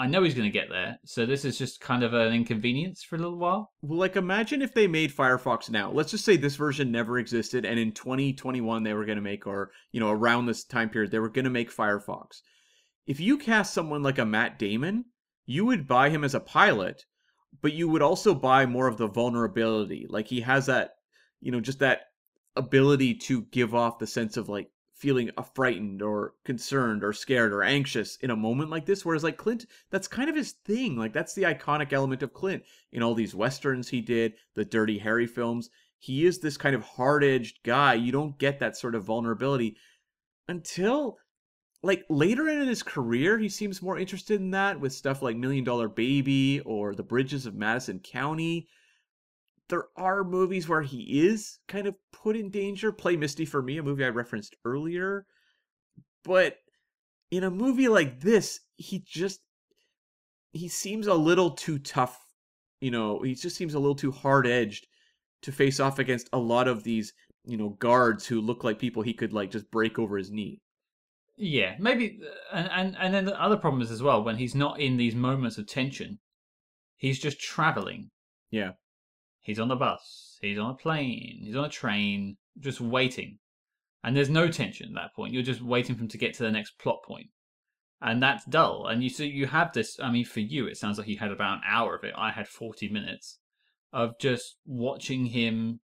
I know he's going to get there. So this is just kind of an inconvenience for a little while. Well, like imagine if they made Firefox now. Let's just say this version never existed, and in 2021 they were going to make, or you know, around this time period they were going to make Firefox. If you cast someone like a Matt Damon, you would buy him as a pilot, but you would also buy more of the vulnerability. Like he has that, you know, just that ability to give off the sense of like feeling frightened or concerned or scared or anxious in a moment like this whereas like clint that's kind of his thing like that's the iconic element of clint in all these westerns he did the dirty harry films. He is this kind of hard-edged guy. You don't get that sort of vulnerability until like later in his career he seems more interested in that with stuff like million dollar baby or the bridges of madison county there are movies where he is kind of put in danger. Play Misty for me, a movie I referenced earlier. But in a movie like this, he just he seems a little too tough. You know, he just seems a little too hard edged to face off against a lot of these, you know, guards who look like people he could like just break over his knee. Yeah, maybe, uh, and and and then the other problem is as well when he's not in these moments of tension, he's just traveling. Yeah. He's on the bus, he's on a plane, he's on a train, just waiting. And there's no tension at that point. You're just waiting for him to get to the next plot point. And that's dull. And you so you have this I mean for you it sounds like you had about an hour of it. I had 40 minutes of just watching him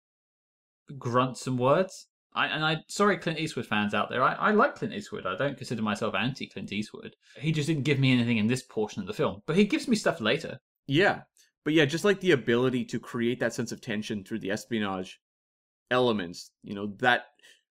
grunt some words. I, and I sorry Clint Eastwood fans out there. I, I like Clint Eastwood. I don't consider myself anti Clint Eastwood. He just didn't give me anything in this portion of the film. But he gives me stuff later. Yeah. But yeah, just like the ability to create that sense of tension through the espionage elements, you know, that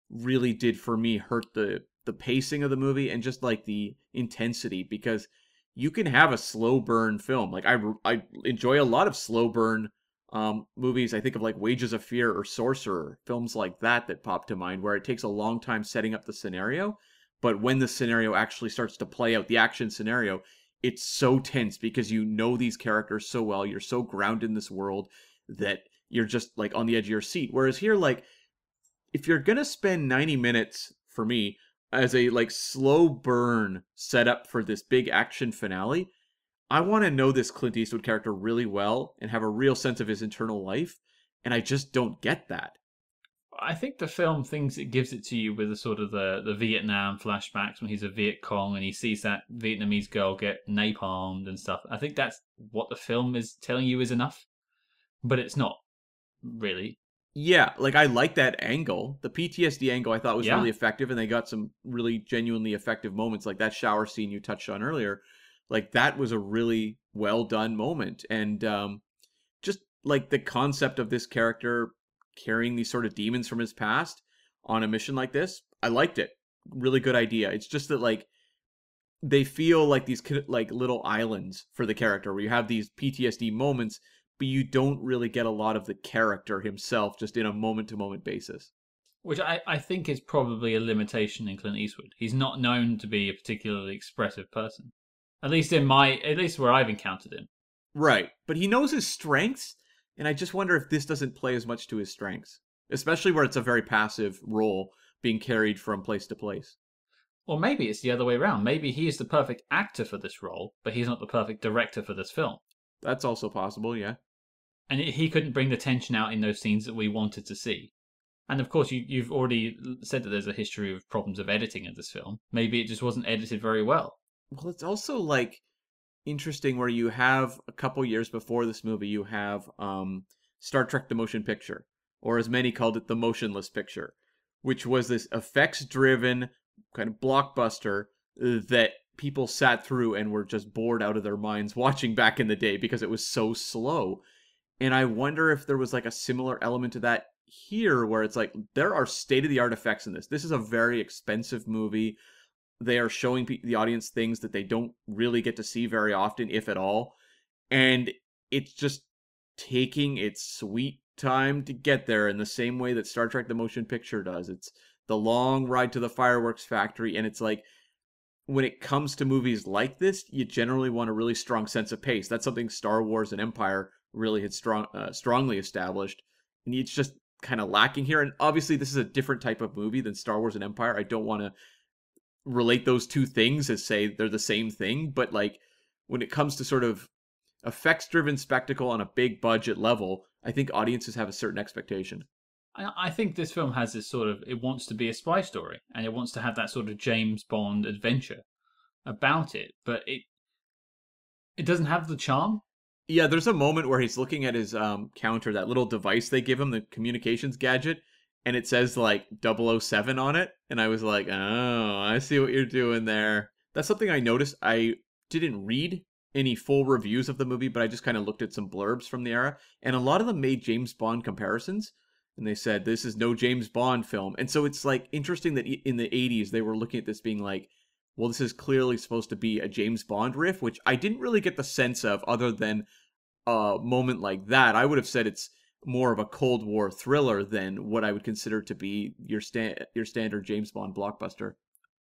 really did for me hurt the the pacing of the movie and just like the intensity because you can have a slow burn film. Like I I enjoy a lot of slow burn um movies. I think of like Wages of Fear or Sorcerer, films like that that pop to mind where it takes a long time setting up the scenario, but when the scenario actually starts to play out, the action scenario, it's so tense because you know these characters so well. You're so grounded in this world that you're just like on the edge of your seat. Whereas here, like, if you're gonna spend 90 minutes for me as a like slow burn setup for this big action finale, I want to know this Clint Eastwood character really well and have a real sense of his internal life, and I just don't get that. I think the film thinks it gives it to you with the sort of the, the Vietnam flashbacks when he's a Viet Cong and he sees that Vietnamese girl get napalmed and stuff. I think that's what the film is telling you is enough, but it's not really. Yeah, like I like that angle. The PTSD angle I thought was Yeah. really effective, and they got some really genuinely effective moments, like that shower scene you touched on earlier. like that was a really well done moment and um just like the concept of this character carrying these sort of demons from his past on a mission like this i liked it really good idea it's just that like they feel like these like little islands for the character where you have these ptsd moments but you don't really get a lot of the character himself just in a moment to moment basis Which I, I think is probably a limitation in Clint Eastwood. He's not known to be a particularly expressive person. At least in my, at least where I've encountered him. Right. But he knows his strengths, and I just wonder if this doesn't play as much to his strengths, especially where it's a very passive role being carried from place to place. Or maybe it's the other way around. Maybe he is the perfect actor for this role, but he's not the perfect director for this film. That's also possible, yeah. And he couldn't bring the tension out in those scenes that we wanted to see. And of course, you, you've already said that there's a history of problems of editing in this film. Maybe it just wasn't edited very well. Well, it's also like interesting where you have a couple years before this movie, you have um, Star Trek: The Motion Picture, or as many called it, the Motionless Picture, which was this effects-driven kind of blockbuster that people sat through and were just bored out of their minds watching back in the day because it was so slow. And I wonder if there was like a similar element to that here where it's like there are state of the art effects in this. This is a very expensive movie. They are showing the audience things that they don't really get to see very often, if at all. And it's just taking its sweet time to get there in the same way that Star Trek the Motion Picture does. It's the long ride to the fireworks factory, and it's like when it comes to movies like this, you generally want a really strong sense of pace. That's something Star Wars and Empire really had strong, uh, strongly established, and it's just kind of lacking here. And obviously, this is a different type of movie than Star Wars and Empire. I don't want to relate those two things as say they're the same thing, but like when it comes to sort of effects driven spectacle on a big budget level, I think audiences have a certain expectation. I, I think this film has this sort of it wants to be a spy story and it wants to have that sort of James Bond adventure about it, but it it doesn't have the charm. Yeah, there's a moment where he's looking at his um, counter, that little device they give him, the communications gadget, and it says like 007 on it. And I was like, oh, I see what you're doing there. That's something I noticed. I didn't read any full reviews of the movie, but I just kind of looked at some blurbs from the era. And a lot of them made James Bond comparisons. And they said, this is no James Bond film. And so it's like interesting that in the 80s, they were looking at this being like, well, this is clearly supposed to be a James Bond riff, which I didn't really get the sense of other than a moment like that. I would have said it's more of a Cold War thriller than what I would consider to be your sta- your standard James Bond blockbuster.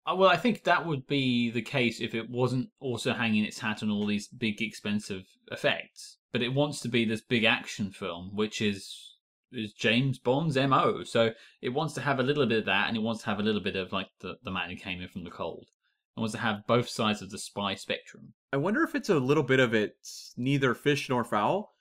Uh, Well, I think that would be the case if it wasn't also hanging its hat on all these big, expensive effects. But it wants to be this big action film, which is is James Bond's mo. So it wants to have a little bit of that, and it wants to have a little bit of like the the man who came in from the cold. It wants to have both sides of the spy spectrum. I wonder if it's a little bit of it's neither fish nor fowl,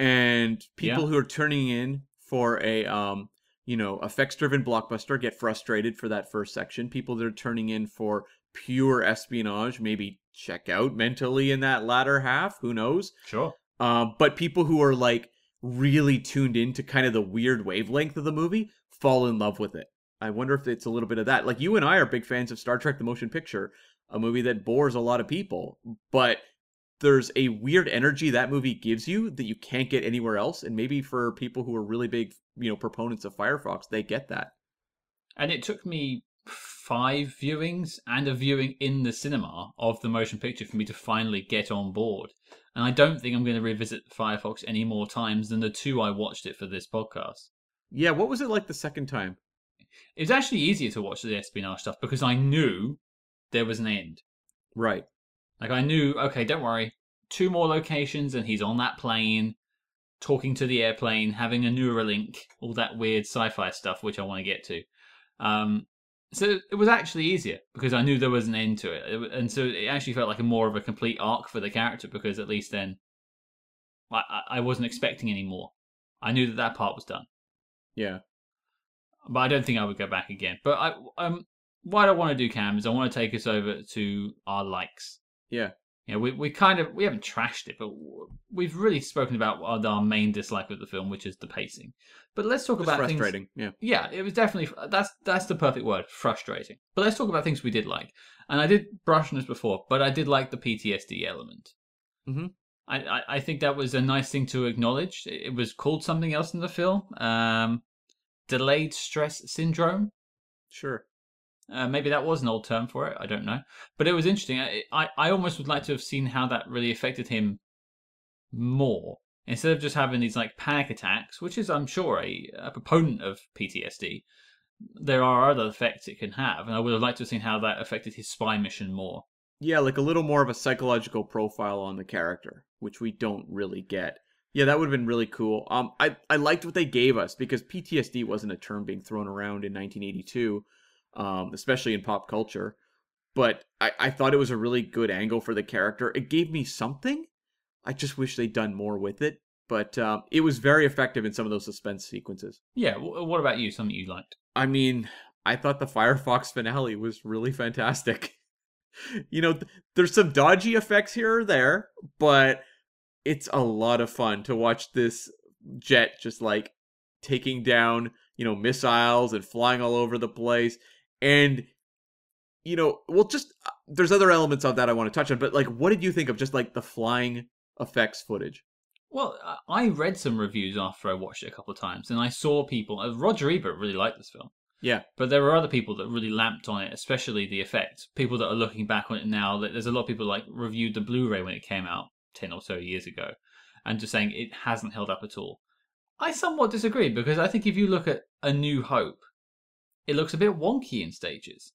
and people Yeah. who are turning in for a um you know effects driven blockbuster get frustrated for that first section. People that are turning in for pure espionage maybe check out mentally in that latter half. Who knows? Sure. Um, but people who are like really tuned into kind of the weird wavelength of the movie fall in love with it. I wonder if it's a little bit of that. Like you and I are big fans of Star Trek: The Motion Picture, a movie that bores a lot of people, but there's a weird energy that movie gives you that you can't get anywhere else. And maybe for people who are really big, you know, proponents of Firefox, they get that. And it took me five viewings and a viewing in the cinema of the motion picture for me to finally get on board. And I don't think I'm going to revisit Firefox any more times than the two I watched it for this podcast. Yeah, what was it like the second time? It was actually easier to watch the espionage stuff because I knew there was an end. Right. Like I knew, okay, don't worry, two more locations and he's on that plane, talking to the airplane, having a Neuralink, all that weird sci-fi stuff which I want to get to. Um, so it was actually easier because I knew there was an end to it, and so it actually felt like a more of a complete arc for the character because at least then I, I- I wasn't expecting any more. I knew that that part was done, Yeah. but I don't think I would go back again. But I um, what I want to do, Cam, is I want to take us over to our likes. Yeah. You know, we we kind of we haven't trashed it, but we've really spoken about our, our main dislike of the film, which is the pacing. But let's talk about things. frustrating. Yeah. Yeah, it was definitely that's that's the perfect word, frustrating. But let's talk about things we did like. And I did brush on this before, but I did like the PTSD element. Mhm. I, I I think that was a nice thing to acknowledge. It it was called something else in the film. Um, delayed stress syndrome. Sure. Uh, maybe that was an old term for it. I don't know, but it was interesting. I, I I almost would like to have seen how that really affected him more instead of just having these like panic attacks, which is I'm sure a, a proponent of PTSD. There are other effects it can have, and I would have liked to have seen how that affected his spy mission more. Yeah, like a little more of a psychological profile on the character, which we don't really get. Yeah, that would have been really cool. Um, I I liked what they gave us because PTSD wasn't a term being thrown around in 1982, um, especially in pop culture. But I I thought it was a really good angle for the character. It gave me something. I just wish they'd done more with it. But um, it was very effective in some of those suspense sequences. Yeah. W- what about you? Something you liked? I mean, I thought the Firefox finale was really fantastic. you know, th- there's some dodgy effects here or there, but it's a lot of fun to watch this jet just like taking down, you know, missiles and flying all over the place. And, you know, well, just uh, there's other elements of that I want to touch on, but like, what did you think of just like the flying effects footage? Well, I- I read some reviews after I watched it a couple of times, and I saw people. Uh, Roger Ebert really liked this film. Yeah. But there were other people that really lamped on it, especially the effects. People that are looking back on it now. that There's a lot of people like reviewed the Blu-ray when it came out ten or so years ago, and just saying it hasn't held up at all. I somewhat disagree because I think if you look at A New Hope, it looks a bit wonky in stages,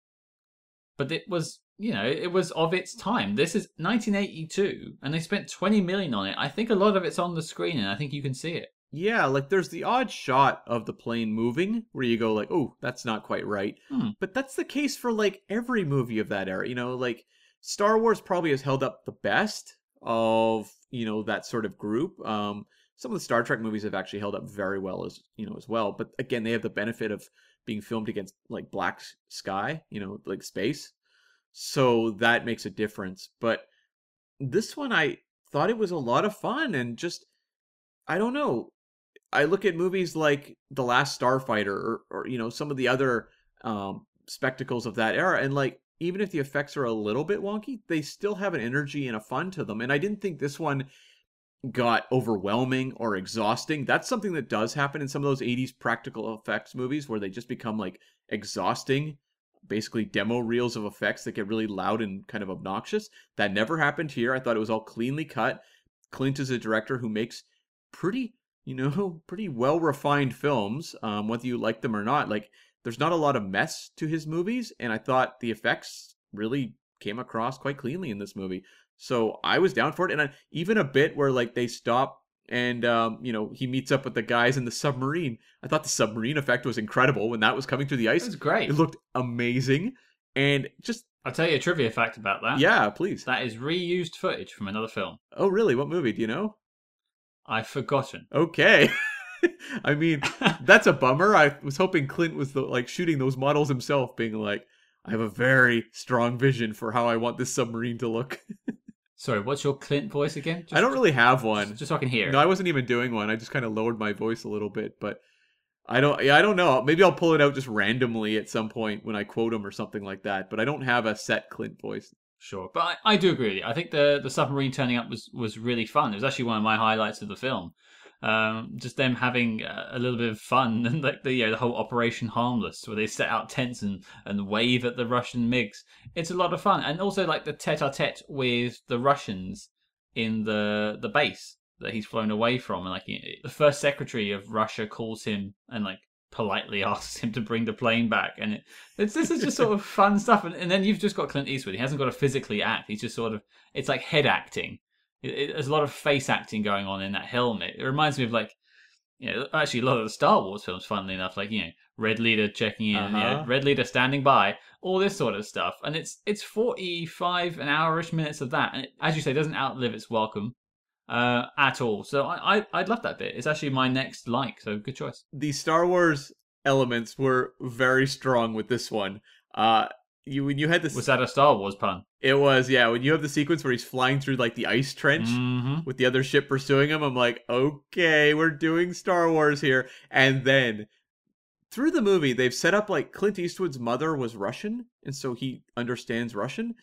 but it was you know it was of its time. This is 1982, and they spent 20 million on it. I think a lot of it's on the screen, and I think you can see it. Yeah, like there's the odd shot of the plane moving where you go like, "Oh, that's not quite right." Hmm. But that's the case for like every movie of that era. You know, like Star Wars probably has held up the best of, you know, that sort of group. Um some of the Star Trek movies have actually held up very well as, you know, as well, but again, they have the benefit of being filmed against like black sky, you know, like space. So that makes a difference. But this one I thought it was a lot of fun and just I don't know. I look at movies like The Last Starfighter or, or you know some of the other um, spectacles of that era, and like even if the effects are a little bit wonky, they still have an energy and a fun to them. And I didn't think this one got overwhelming or exhausting. That's something that does happen in some of those 80s practical effects movies where they just become like exhausting, basically demo reels of effects that get really loud and kind of obnoxious. That never happened here. I thought it was all cleanly cut. Clint is a director who makes pretty, you know, pretty well refined films, um, whether you like them or not. Like, there's not a lot of mess to his movies, and I thought the effects really came across quite cleanly in this movie. So I was down for it, and I, even a bit where like they stop and um, you know he meets up with the guys in the submarine. I thought the submarine effect was incredible when that was coming through the It ice. was great. It looked amazing, and just I'll tell you a trivia fact about that. yeah, please. That is reused footage from another film. Oh, really? What movie? Do you know? I've forgotten. Okay. I mean, that's a bummer. I was hoping Clint was the, like shooting those models himself, being like, "I have a very strong vision for how I want this submarine to look." Sorry, what's your Clint voice again? Just, I don't really have just, one. just so I can hear. No, I wasn't even doing one. I just kind of lowered my voice a little bit, but I don't. Yeah, I don't know. Maybe I'll pull it out just randomly at some point when I quote him or something like that. But I don't have a set Clint voice. Sure, but I, I do agree with you. I think the the submarine turning up was was really fun. It was actually one of my highlights of the film. Um, just them having uh, a little bit of fun and like the you know, the whole Operation Harmless, where they set out tents and and wave at the Russian MiGs. It's a lot of fun, and also like the tete-a-tete with the Russians in the the base that he's flown away from, and like the first secretary of Russia calls him and like politely asks him to bring the plane back, and it, it's this is just sort of fun stuff. And, and then you've just got Clint Eastwood. He hasn't got to physically act. He's just sort of it's like head acting. It, it, there's a lot of face acting going on in that helmet. It reminds me of like you know actually a lot of the Star Wars films. Funnily enough, like you know Red Leader checking in, you know, Uh-huh. Red Leader standing by, all this sort of stuff. And it's it's 45 an hourish minutes of that, and it, as you say, doesn't outlive its welcome uh, at all. So I, I I'd love that bit. It's actually my next like. So good choice. the Star Wars elements were very strong with this one. Uh, you when you had this Was that a Star Wars pun? it was yeah. When you have the sequence where he's flying through like the ice trench hmm with the other ship pursuing him i'm like okay we're doing star wars here. And then through the movie they've set up like clint eastwood's mother was russian and so he understands russian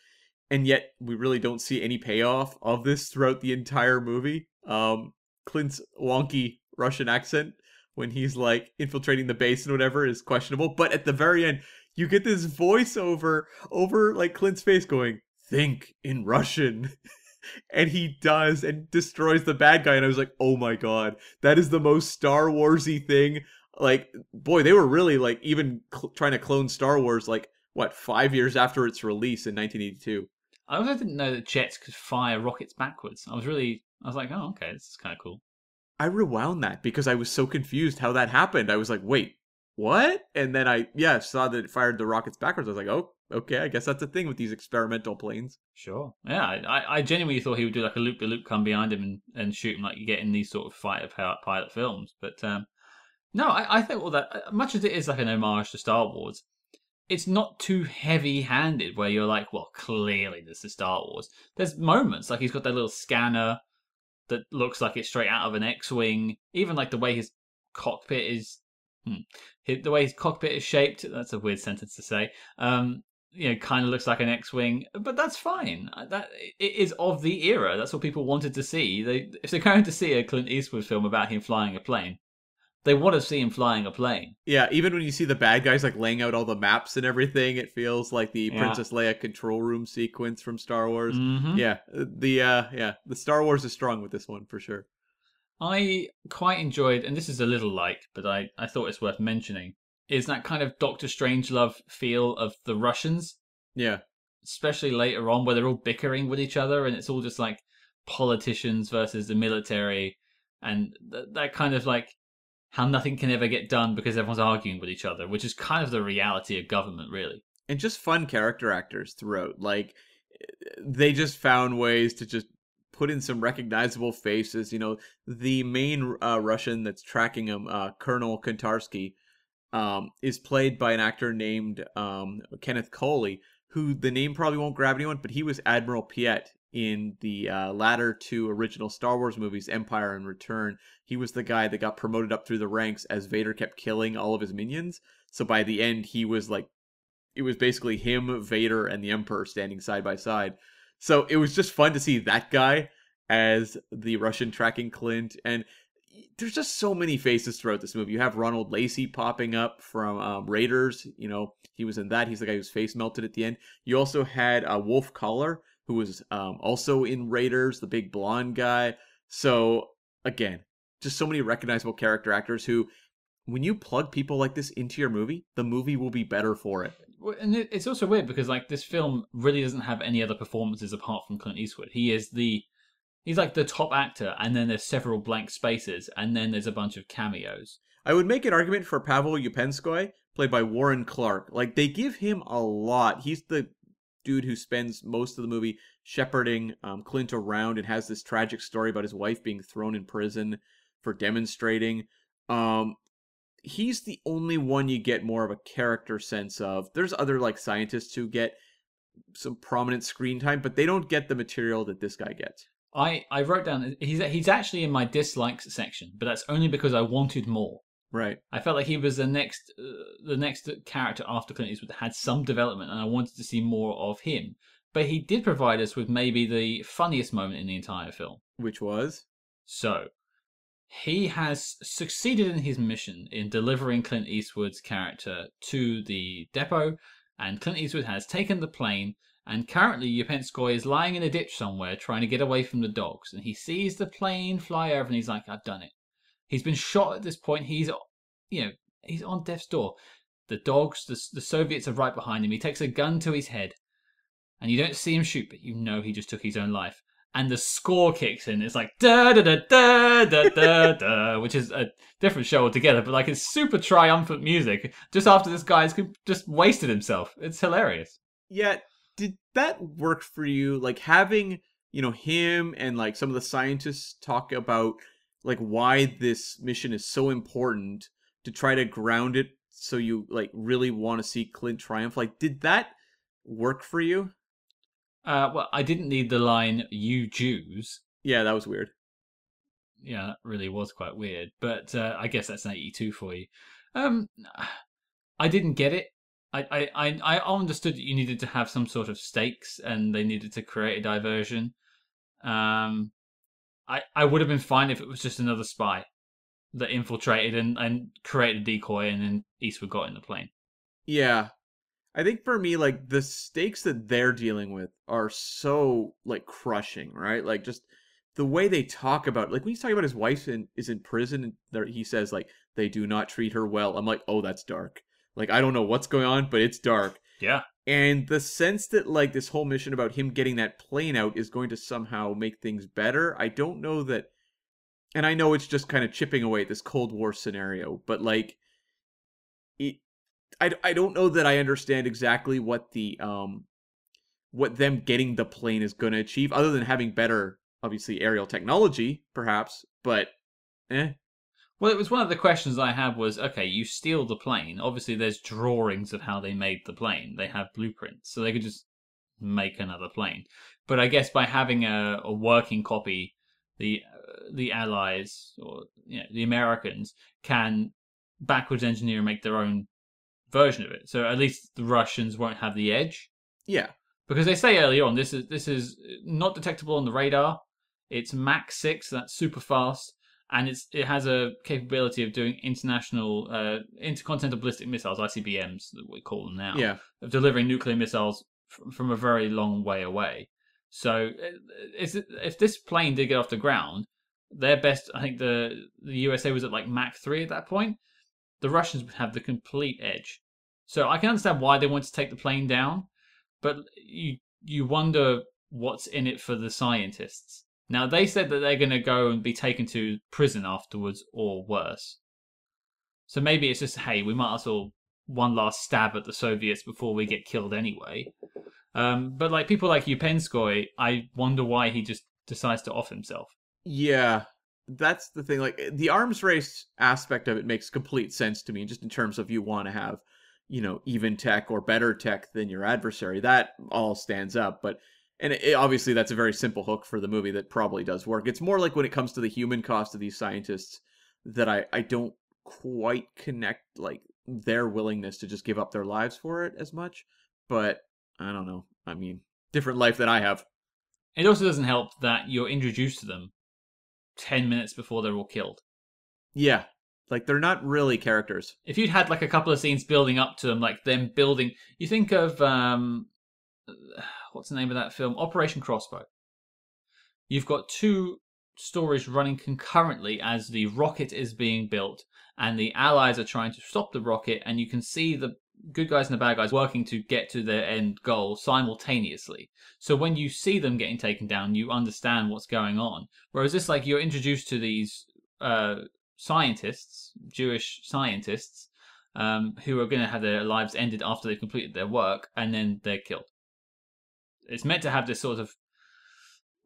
and yet we really don't see any payoff of this throughout the entire movie. Um clint's wonky russian accent when he's like infiltrating the base and whatever is questionable but at the very end you get this voiceover over like clint's face going think in russian and he does and destroys the bad guy and i was like oh my god that is the most star warsy thing like boy they were really like even cl- trying to clone star wars like what five years after its release in 1982 I also didn't know that jets could fire rockets backwards. I was really, I was like, oh, okay, this is kind of cool. i rewound that because i was so confused how that happened i was like wait what and then i yeah saw that it fired the rockets backwards i was like oh okay i guess that's a thing with these experimental planes Sure. Yeah, I, I- genuinely thought he would do like a loop the loop, come behind him and, and shoot him like you get in these sort of fighter pilot, pilot films. But um, no, I, I think all that, uh, much as it is like an homage to Star Wars, it's not too heavy handed where you're like, well, clearly this is Star Wars. There's moments like he's got that little scanner that looks like it's straight out of an X Wing, even like the way his cockpit is. Hmm, the way his cockpit is shaped, that's a weird sentence to say. Um, you know, kind of looks like an X-wing, but that's fine. Uh, That it is of the era. That's what people wanted to see. They, if they're going to see a Clint Eastwood film about him flying a plane, they want to see him flying a plane. yeah even when you see the bad guys like laying out all the maps and everything it feels like the Yeah. princess leia control room sequence from star wars Mhm. yeah the uh yeah the star wars is strong with this one for sure I quite enjoyed, and this is a little like, but I, I thought it's worth mentioning, is that kind of Doctor Strangelove feel of the Russians, yeah especially later on, where they're all bickering with each other, and it's all just like politicians versus the military, and th- that kind of like how nothing can ever get done because everyone's arguing with each other, which is kind of the reality of government, really. and just fun character actors throughout. Like eh, they just found ways to just put in some recognizable faces. You know, the main uh, Russian that's tracking him, uh, Colonel Kontarsky, um, is played by an actor named um, Kenneth Colley, who the name probably won't grab anyone, but he was Admiral Piett in the uh, latter two original Star Wars movies, Empire and Return. He was the guy that got promoted up through the ranks as Vader kept killing all of his minions. So by the end, he was like it was basically him, Vader, and the Emperor standing side by side. So it was just fun to see that guy as the Russian tracking Clint. And there's just so many faces throughout this movie. You have Ronald Lacey popping up from um, Raiders. You know, he was in that. He's the guy whose face melted at the end. You also had uh, Wolf Kahler, who was um, also in Raiders, the big blonde guy. So again, just so many recognizable character actors who, when you plug people like this into your movie, the movie will be better for it. And it's also weird because like this film really doesn't have any other performances apart from Clint Eastwood. He is the he's like the top actor, and then there's several blank spaces, and then there's a bunch of cameos. I would make an argument for Pavel Upenskoy, played by Warren Clarke. Like they give him a lot. He's the dude who spends most of the movie shepherding um, Clint around and has this tragic story about his wife being thrown in prison for demonstrating. Um, he's the only one you get more of a character sense of. There's other like scientists who get some prominent screen time, but they don't get the material that this guy gets. I I wrote down he's he's actually in my dislikes section, but that's only because I wanted more. Right. I felt like he was the next uh, the next character after Clint Eastwood that had some development, and I wanted to see more of him. But he did provide us with maybe the funniest moment in the entire film. Which was So, he has succeeded in his mission in delivering Clint Eastwood's character to the depot, and Clint Eastwood has taken the plane. And currently, Upenskoy is lying in a ditch somewhere trying to get away from the dogs. And he sees the plane fly over, and he's like, "I've done it." He's been shot at this point. He's, you know, he's on death's door. The dogs, the, the Soviets are right behind him. He takes a gun to his head, and you don't see him shoot, but you know he just took his own life and the score kicks in. It's like da da da da da da da, which is a different show altogether, but like it's super triumphant music just after this guy's just wasted himself. It's hilarious. yeah did that work for you like having you know him and like some of the scientists talk about like why this mission is so important to try to ground it so you like really want to see clint triumph like did that work for you? Uh, well, I didn't need the line "You Jews." Yeah, that was weird. Yeah, that really was quite weird. But uh, I guess that's an eighty-two for you. Um, I didn't get it. I, I, I I understood that you needed to have some sort of stakes and they needed to create a diversion. Um, I I would have been fine if it was just another spy that infiltrated and, and created a decoy and then Eastwood got in the plane. Yeah. I think for me, like the stakes that they're dealing with are so like crushing, right? Like just the way they talk about, like when he's talking about his wife in, is in prison, and he says like they do not treat her well. I'm like, oh, that's dark. Like I don't know what's going on, but it's dark. Yeah. And the sense that like this whole mission about him getting that plane out is going to somehow make things better, I don't know that. And I know it's just kind of chipping away at this Cold War scenario, but like, it, I I don't know that I understand exactly what the um, what them getting the plane is going to achieve, other than having better, obviously aerial technology, perhaps. But, eh, Well, it was one of the questions I had was okay, you steal the plane. Obviously, there's drawings of how they made the plane. They have blueprints, so they could just make another plane. But I guess by having a, a working copy, the uh, the Allies or you know, the Americans can backwards engineer and make their own version of it. So at least the Russians won't have the edge yeah, because they say early on this is this is not detectable on the radar. It's Mach six, that's super fast, and it's it has a capability of doing international uh, intercontinental ballistic missiles (ICBMs) that we call them now. yeah, of delivering nuclear missiles f- from a very long way away. So uh, if this plane did get off the ground, their best, I think the the USA was at like Mach three at that point. The Russians would have the complete edge. So I can understand why they want to take the plane down, but you you wonder what's in it for the scientists. Now they said that they're going to go and be taken to prison afterwards, or worse. So maybe it's just hey, we might as well one last stab at the Soviets before we get killed anyway. Um, but like people like Upenskoy, I wonder why he just decides to off himself. yeah. That's the thing. Like the arms race aspect of it makes complete sense to me, just in terms of you want to have, you know, even tech or better tech than your adversary. That all stands up. But and it, obviously that's a very simple hook for the movie that probably does work. It's more like when it comes to the human cost of these scientists that I I don't quite connect like their willingness to just give up their lives for it as much. But I don't know. I mean, different life than I have. It also doesn't help that you're introduced to them ten minutes before they're all killed. Yeah. Like they're not really characters. If you'd had like a couple of scenes building up to them, like them building, you think of um, what's the name of that film? Operation Crossbow. You've got two stories running concurrently as the rocket is being built, and the Allies are trying to stop the rocket, and you can see the good guys and the bad guys working to get to their end goal simultaneously. So when you see them getting taken down, you understand what's going on. Whereas this, like, you're introduced to these uh, scientists, Jewish scientists, um, who are going to have their lives ended after they've completed their work, and then they're killed. It's meant to have this sort of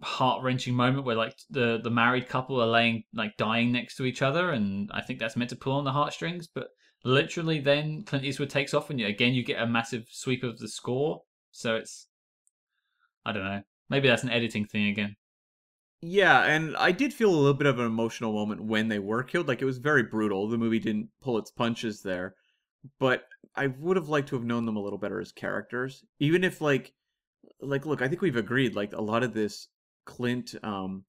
heart wrenching moment where like the the married couple are laying like dying next to each other, and I think that's meant to pull on the heartstrings. But literally, then Clint Eastwood takes off, and you again you get a massive sweep of the score. So it's I don't know. Maybe that's an editing thing again. Yeah, and I did feel a little bit of an emotional moment when they were killed. Like it was very brutal. The movie didn't pull its punches there, but I would have liked to have known them a little better as characters. Even if like like look, I think we've agreed like a lot of this Clint um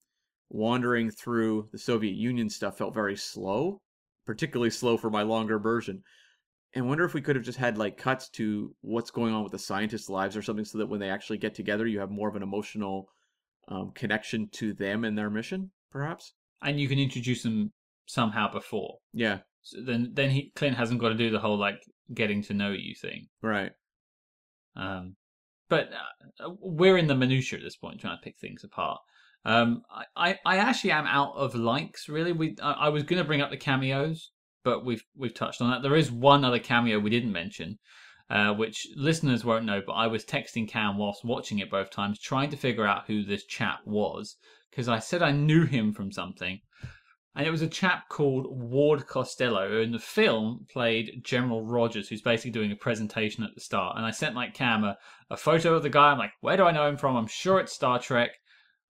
wandering through the Soviet Union stuff felt very slow, particularly slow for my longer version. And wonder if we could have just had like cuts to what's going on with the scientists' lives or something so that when they actually get together you have more of an emotional um, connection to them and their mission, perhaps. And you can introduce them somehow before. Yeah, So then then he Clint hasn't got to do the whole like getting to know you thing. right. Um, but uh, we're in the minutia at this point, trying to pick things apart. Um, I, I, I actually am out of likes. Really, we I, I was going to bring up the cameos, but we've we've touched on that. There is one other cameo we didn't mention, uh, which listeners won't know. But I was texting Cam whilst watching it both times, trying to figure out who this chap was because I said I knew him from something, and it was a chap called Ward Costello who in the film played General Rogers, who's basically doing a presentation at the start. And I sent like Cam a, a photo of the guy. I'm like, where do I know him from? I'm sure it's Star Trek.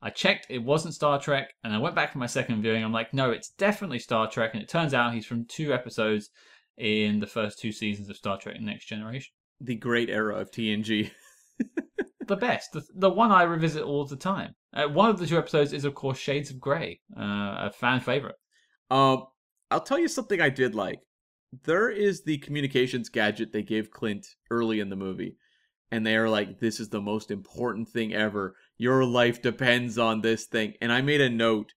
I checked, it wasn't Star Trek, and I went back for my second viewing. I'm like, no, it's definitely Star Trek, and it turns out he's from two episodes in the first two seasons of Star Trek Next Generation. The great era of TNG. the best, the, the one I revisit all the time. Uh, one of the two episodes is, of course, Shades of Gray, uh, a fan favorite. Um, I'll tell you something I did like. There is the communications gadget they gave Clint early in the movie, and they are like, "This is the most important thing ever. Your life depends on this thing." And I made a note.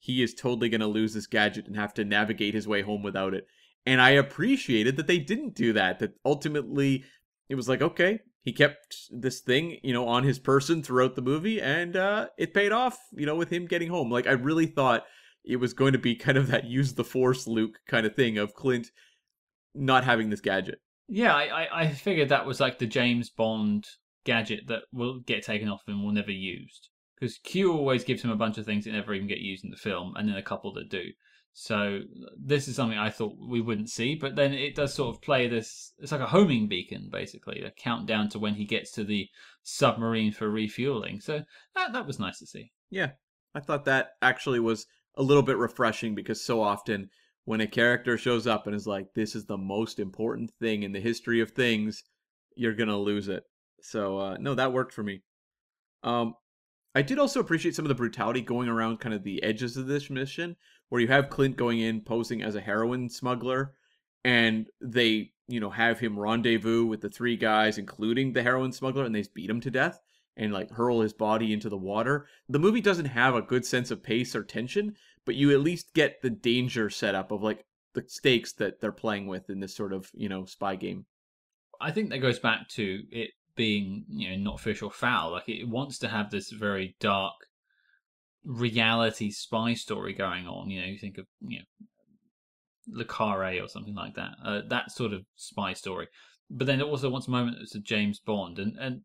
He is totally gonna lose this gadget and have to navigate his way home without it. And I appreciated that they didn't do that. That ultimately, it was like, okay, he kept this thing, you know, on his person throughout the movie, and uh, it paid off, you know, with him getting home. Like I really thought it was going to be kind of that use the force Luke kind of thing of Clint not having this gadget. Yeah, I, I figured that was like the James Bond gadget that will get taken off and will never used. Because Q always gives him a bunch of things that never even get used in the film, and then a couple that do. So this is something I thought we wouldn't see, but then it does sort of play this. It's like a homing beacon, basically, a countdown to when he gets to the submarine for refueling. So that that was nice to see. Yeah, I thought that actually was a little bit refreshing because so often when a character shows up and is like, "This is the most important thing in the history of things," you're gonna lose it. So uh, no, that worked for me. Um, I did also appreciate some of the brutality going around kind of the edges of this mission, where you have Clint going in posing as a heroin smuggler, and they, you know, have him rendezvous with the three guys, including the heroin smuggler, and they beat him to death and like hurl his body into the water. The movie doesn't have a good sense of pace or tension, but you at least get the danger setup of like the stakes that they're playing with in this sort of, you know, spy game. I think that goes back to it being, you know, not fish or fowl. Like it wants to have this very dark reality spy story going on. You know, you think of you know Le Carre or something like that. Uh, that sort of spy story. But then it also wants moments a James Bond and and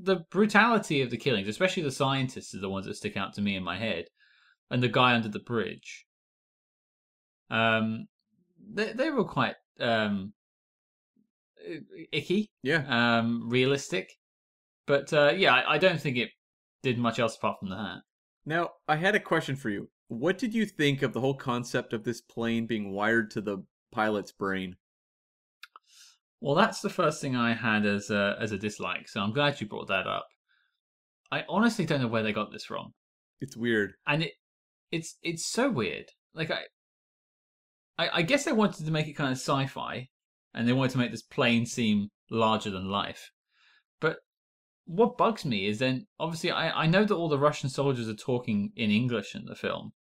the brutality of the killings, especially the scientists, are the ones that stick out to me in my head, and the guy under the bridge. Um, they they were quite um icky, Yeah. um, realistic, but uh, yeah, I, I don't think it did much else apart from that. Now, I had a question for you. What did you think of the whole concept of this plane being wired to the pilot's brain? Well, that's the first thing I had as a as a dislike. So I'm glad you brought that up. I honestly don't know where they got this from, It's weird. and it it's it's so weird. Like I, I, I guess they wanted to make it kind of sci-fi, and they wanted to make this plane seem larger than life. What bugs me is then obviously I I know that all the Russian soldiers are talking in English in the film,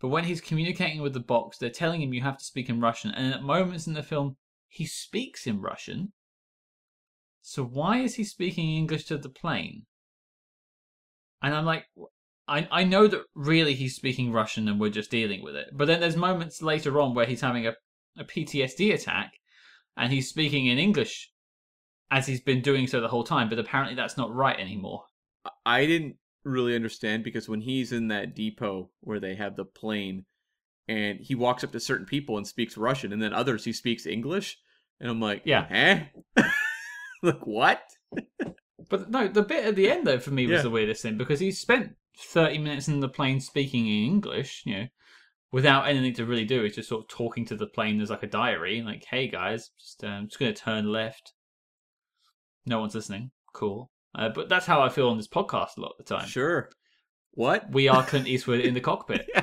but when he's communicating with the box, they're telling him you have to speak in Russian, and at moments in the film he speaks in Russian. So why is he speaking English to the plane? And I'm like, I I know that really he's speaking Russian and we're just dealing with it. But then there's moments later on where he's having a, a PTSD attack and he's speaking in English as he's been doing so the whole time, but apparently that's not right anymore. I didn't really understand because when he's in that depot where they have the plane and he walks up to certain people and speaks Russian and then others he speaks English and I'm like, Yeah. eh? like what? But no, the bit at the end though for me was Yeah. the weirdest thing because he spent 30 minutes in the plane speaking in English, you know, without anything to really do. He's just sort of talking to the plane as like a diary, like, "Hey guys, just um, just going to turn left." No one's listening. Cool. Uh, but that's how I feel on this podcast a lot of the time. Sure. What? We are Clint Eastwood in the cockpit.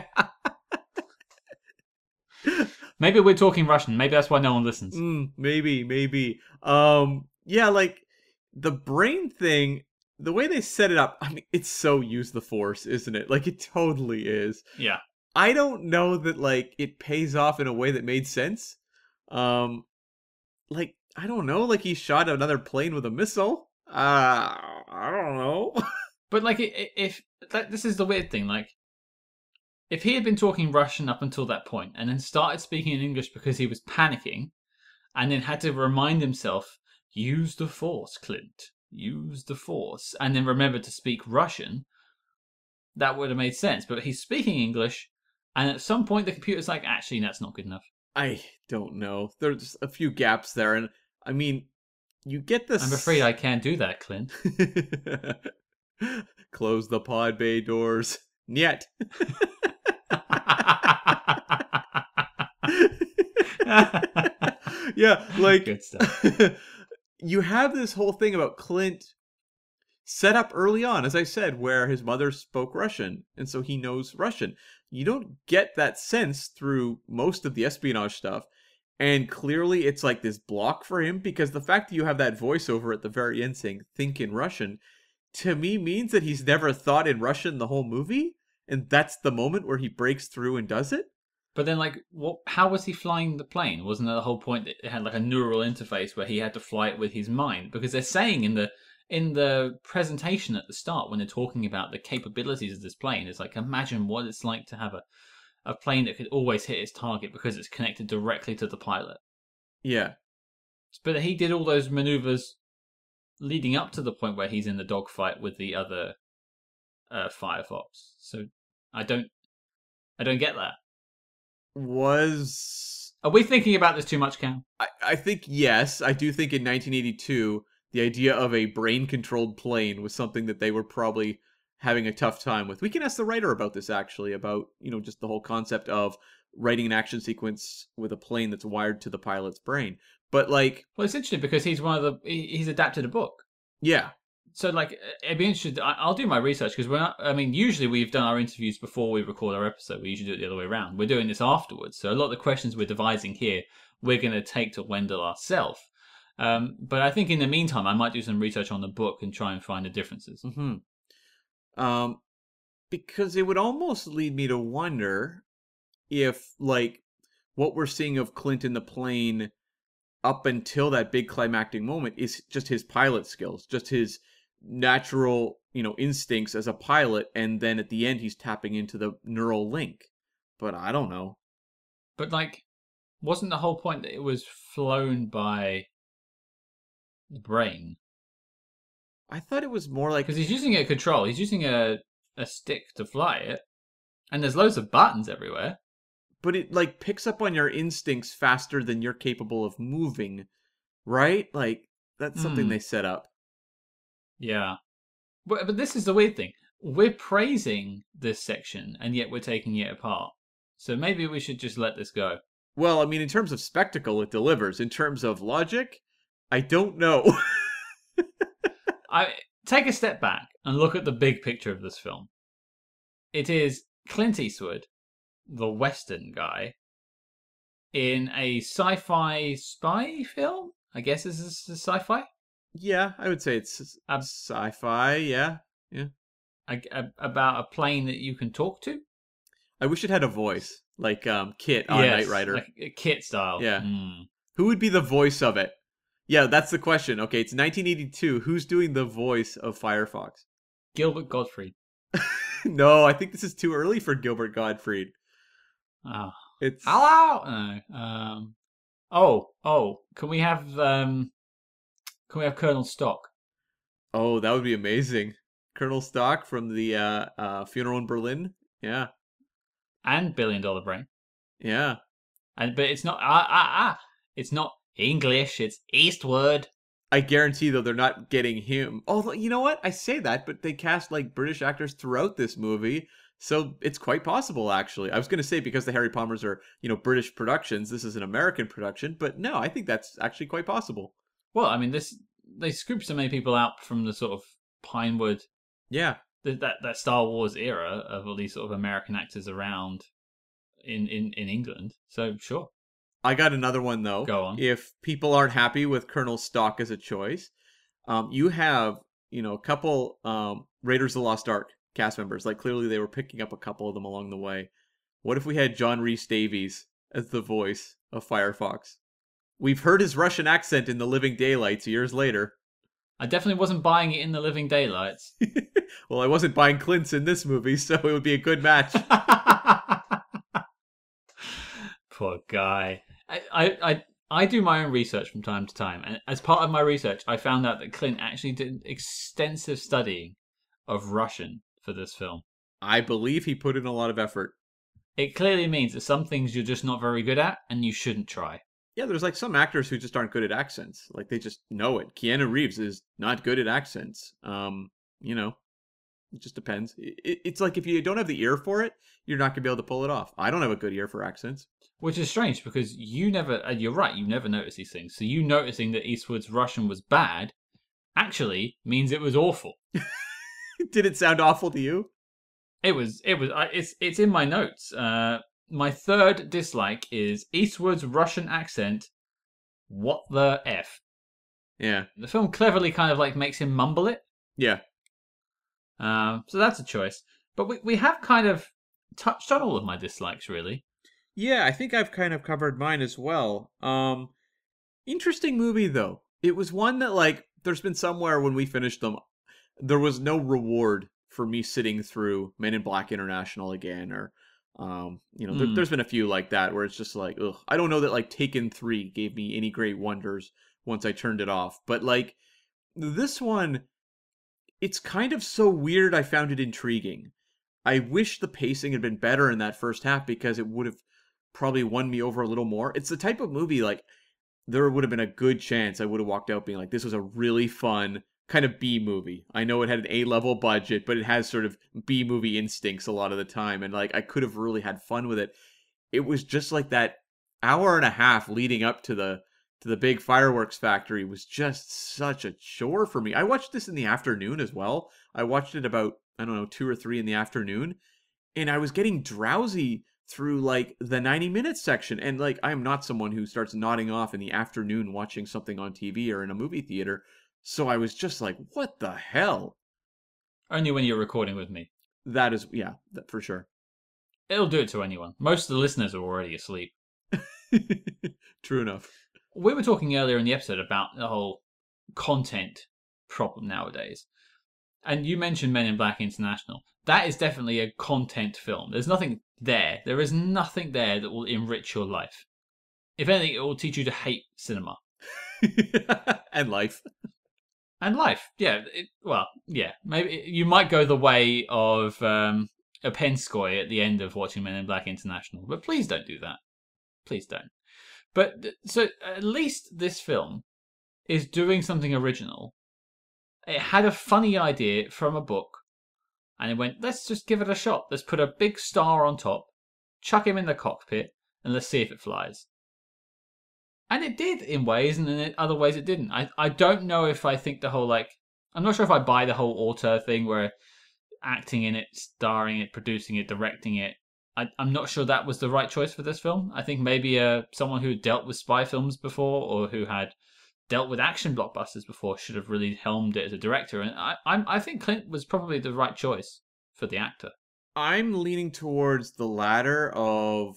Maybe we're talking Russian. Maybe that's why no one listens. Mm, maybe, maybe. Um, yeah, like the brain thing. The way they set it up, I mean, it's so use the force, isn't it? Like it totally is. Yeah. I don't know that like it pays off in a way that made sense. Um, like I don't know, like he shot another plane with a missile. Uh, I don't know. But like, if that, this is the weird thing, like, if he had been talking Russian up until that point and then started speaking in English because he was panicking, and then had to remind himself, use the force, Clint, use the force, and then remember to speak Russian, that would have made sense. But he's speaking English, And at some point, the computer's like, actually, that's not good enough. I don't know. There's a few gaps there, and I mean, you get this. I'm afraid I can't do that, Clint. Close the pod bay doors. Yet. yeah, like Good stuff. you have this whole thing about Clint set up early on, as I said, where his mother spoke Russian, and so he knows Russian. You don't get that sense through most of the espionage stuff. And clearly, it's like this block for him because the fact that you have that voiceover at the very end saying, think in Russian, to me means that he's never thought in Russian the whole movie. And that's the moment where he breaks through and does it. But then, like, what? How was he flying the plane? Wasn't that the whole point? That it had like a neural interface where he had to fly it with his mind. Because they're saying in the in the presentation at the start when they're talking about the capabilities of this plane, it's like imagine what it's like to have a a plane that could always hit its target because it's connected directly to the pilot. Yeah. But he did all those maneuvers leading up to the point where he's in the dogfight with the other uh, Firefox. So I don't, I don't get that. Was Are we thinking about this too much, Cam? I, I think yes, I do think in 1982 the idea of a brain controlled plane was something that they were probably having a tough time with. We can ask the writer about this actually about, you know, just the whole concept of writing an action sequence with a plane that's wired to the pilot's brain. But like, Well, it's interesting because he's one of the he's adapted a book. yeah, So like it'd be interesting. I'll do my research because we're not. I mean, usually we've done our interviews before we record our episode. We usually do it the other way around. We're doing this afterwards. So a lot of the questions we're devising here, we're going to take to Wendell ourselves. Um, but I think in the meantime, I might do some research on the book and try and find the differences. hmm Um, because it would almost lead me to wonder if, like, what we're seeing of Clint in the plane up until that big climactic moment is just his pilot skills, just his natural, you know, instincts as a pilot, and then at the end he's tapping into the neural link. But I don't know. But like, wasn't the whole point that it was flown by the brain? I thought it was more like Because he's using a control. He's using a a stick to fly it, and there's loads of buttons everywhere. but it like picks up on your instincts faster than you're capable of moving, right? Like that's something Hmm. they set up. Yeah. But, but this is the weird thing. We're praising this section, and yet we're taking it apart. So maybe we should just let this go. Well, I mean, in terms of spectacle, it delivers. In terms of logic, I don't know. I take a step back and look at the big picture of this film. It is Clint Eastwood, the Western guy, in a sci-fi spy film. I guess this is sci-fi. yeah, I would say it's Um, sci-fi. Yeah, A- a- about a plane that you can talk to. I wish it had a voice like um Kit on Yes, Knight Rider. like kit style. Yeah. Hmm. Who would be the voice of it? Yeah, that's the question. Okay, it's 1982. Who's doing the voice of Firefox? Gilbert Gottfried. no, I think this is too early for Gilbert Gottfried. Ah. It's Hello. No. Um. Oh. Oh. Can we have um. Can we have Colonel Stok? oh, that would be amazing. Colonel Stok from the uh, uh, funeral in Berlin. Yeah, and Billion Dollar Brain. yeah. And but it's not ah ah ah. It's not English. It's Eastwood. I guarantee though they're not getting him. Although you know what, I say that, but they cast like British actors throughout this movie, so it's quite possible. Actually, I was going to say because the Harry Palmers are you know British productions, this is an American production, but no, I think that's actually quite possible. Well, I mean, this they scooped so many people out from the sort of Pinewood Yeah, th- that that Star Wars era of all these sort of American actors around in in in England. So sure, I got another one though. go on. If people aren't happy with Colonel Stok as a choice, um, you have you know a couple um, Raiders of the Lost Ark cast members. Like clearly they were picking up a couple of them along the way. What if we had John Rhys-Davies as the voice of Firefox? We've heard his Russian accent in The Living Daylights years later. I definitely wasn't buying it in the Living Daylights. well, I wasn't buying Clint's in this movie, so it would be a good match. Poor guy. I, I, I, do my own research from time to time, and as part of my research, I found out that Clint actually did extensive studying of Russian for this film. I believe he put in a lot of effort. It clearly means that some things you're just not very good at and you shouldn't try. Yeah, there's like some actors who just aren't good at accents. Like they just know it. Keanu Reeves is not good at accents. Um, you know, it just depends. It, it's like if you don't have the ear for it, you're not gonna be able to pull it off. I don't have a good ear for accents. Which is strange because you never, and you're right, you never notice these things. So you noticing that Eastwood's Russian was bad actually means it was awful. Did it sound awful to you? It was. It was. It's. It's in my notes. Uh, my third dislike is Eastwood's Russian accent. What the f? Yeah. The film cleverly kind of like makes him mumble it. Yeah. Um, so that's a choice. But we we have kind of touched on all of my dislikes, really. Yeah, I think I've kind of covered mine as well. Um, interesting movie though. It was one that like there's been somewhere when we finished them, there was no reward for me sitting through Men in Black International again, or um, you know, there, Mm. there's been a few like that where it's just like, ugh. I don't know that like Taken Three gave me any great wonders once I turned it off, but like this one, it's kind of so weird. I found it intriguing. I wish the pacing had been better in that first half because it would have probably won me over a little more. It's the type of movie like there would have been a good chance I would have walked out being like, this was a really fun kind of B movie. I know it had an A level budget, but it has sort of B movie instincts a lot of the time. And like, I could have really had fun with it. It was just like that hour and a half leading up to the to the big fireworks factory was just such a chore for me. I watched this in the afternoon as well. I watched it about I don't know two or three in the afternoon, and I was getting drowsy through like the 90 minutes section and like i'm not someone who starts nodding off in the afternoon watching something on tv or in a movie theater so i was just like what the hell Only when you're recording with me. that is yeah that for sure It'll do it to anyone. Most of the listeners are already asleep. true enough We were talking earlier in the episode about the whole content problem nowadays. And you mentioned Men in Black International. That is definitely a content film. There's nothing there. There is nothing there that will enrich your life. If anything, it will teach you to hate cinema and life and life. Yeah, it, well, yeah. Maybe you might go the way of um, Upenskoy at the end of watching Men in Black International, but please don't do that. Please don't. But so at least this film is doing something original. It had a funny idea from a book, and it went, let's just give it a shot. Let's put a big star on top, chuck him in the cockpit, and let's see if it flies. And it did in ways, and in other ways it didn't. I, I don't know if I think the whole, like, I'm not sure if I buy the whole auteur thing where acting in it, starring it, producing it, directing it. I, I'm not sure that was the right choice for this film. I think maybe uh, someone who dealt with spy films before or who had dealt with action blockbusters before should have really helmed it as a director. And I, I'm, I think Clint was probably the right choice for the actor. i'm leaning towards the latter of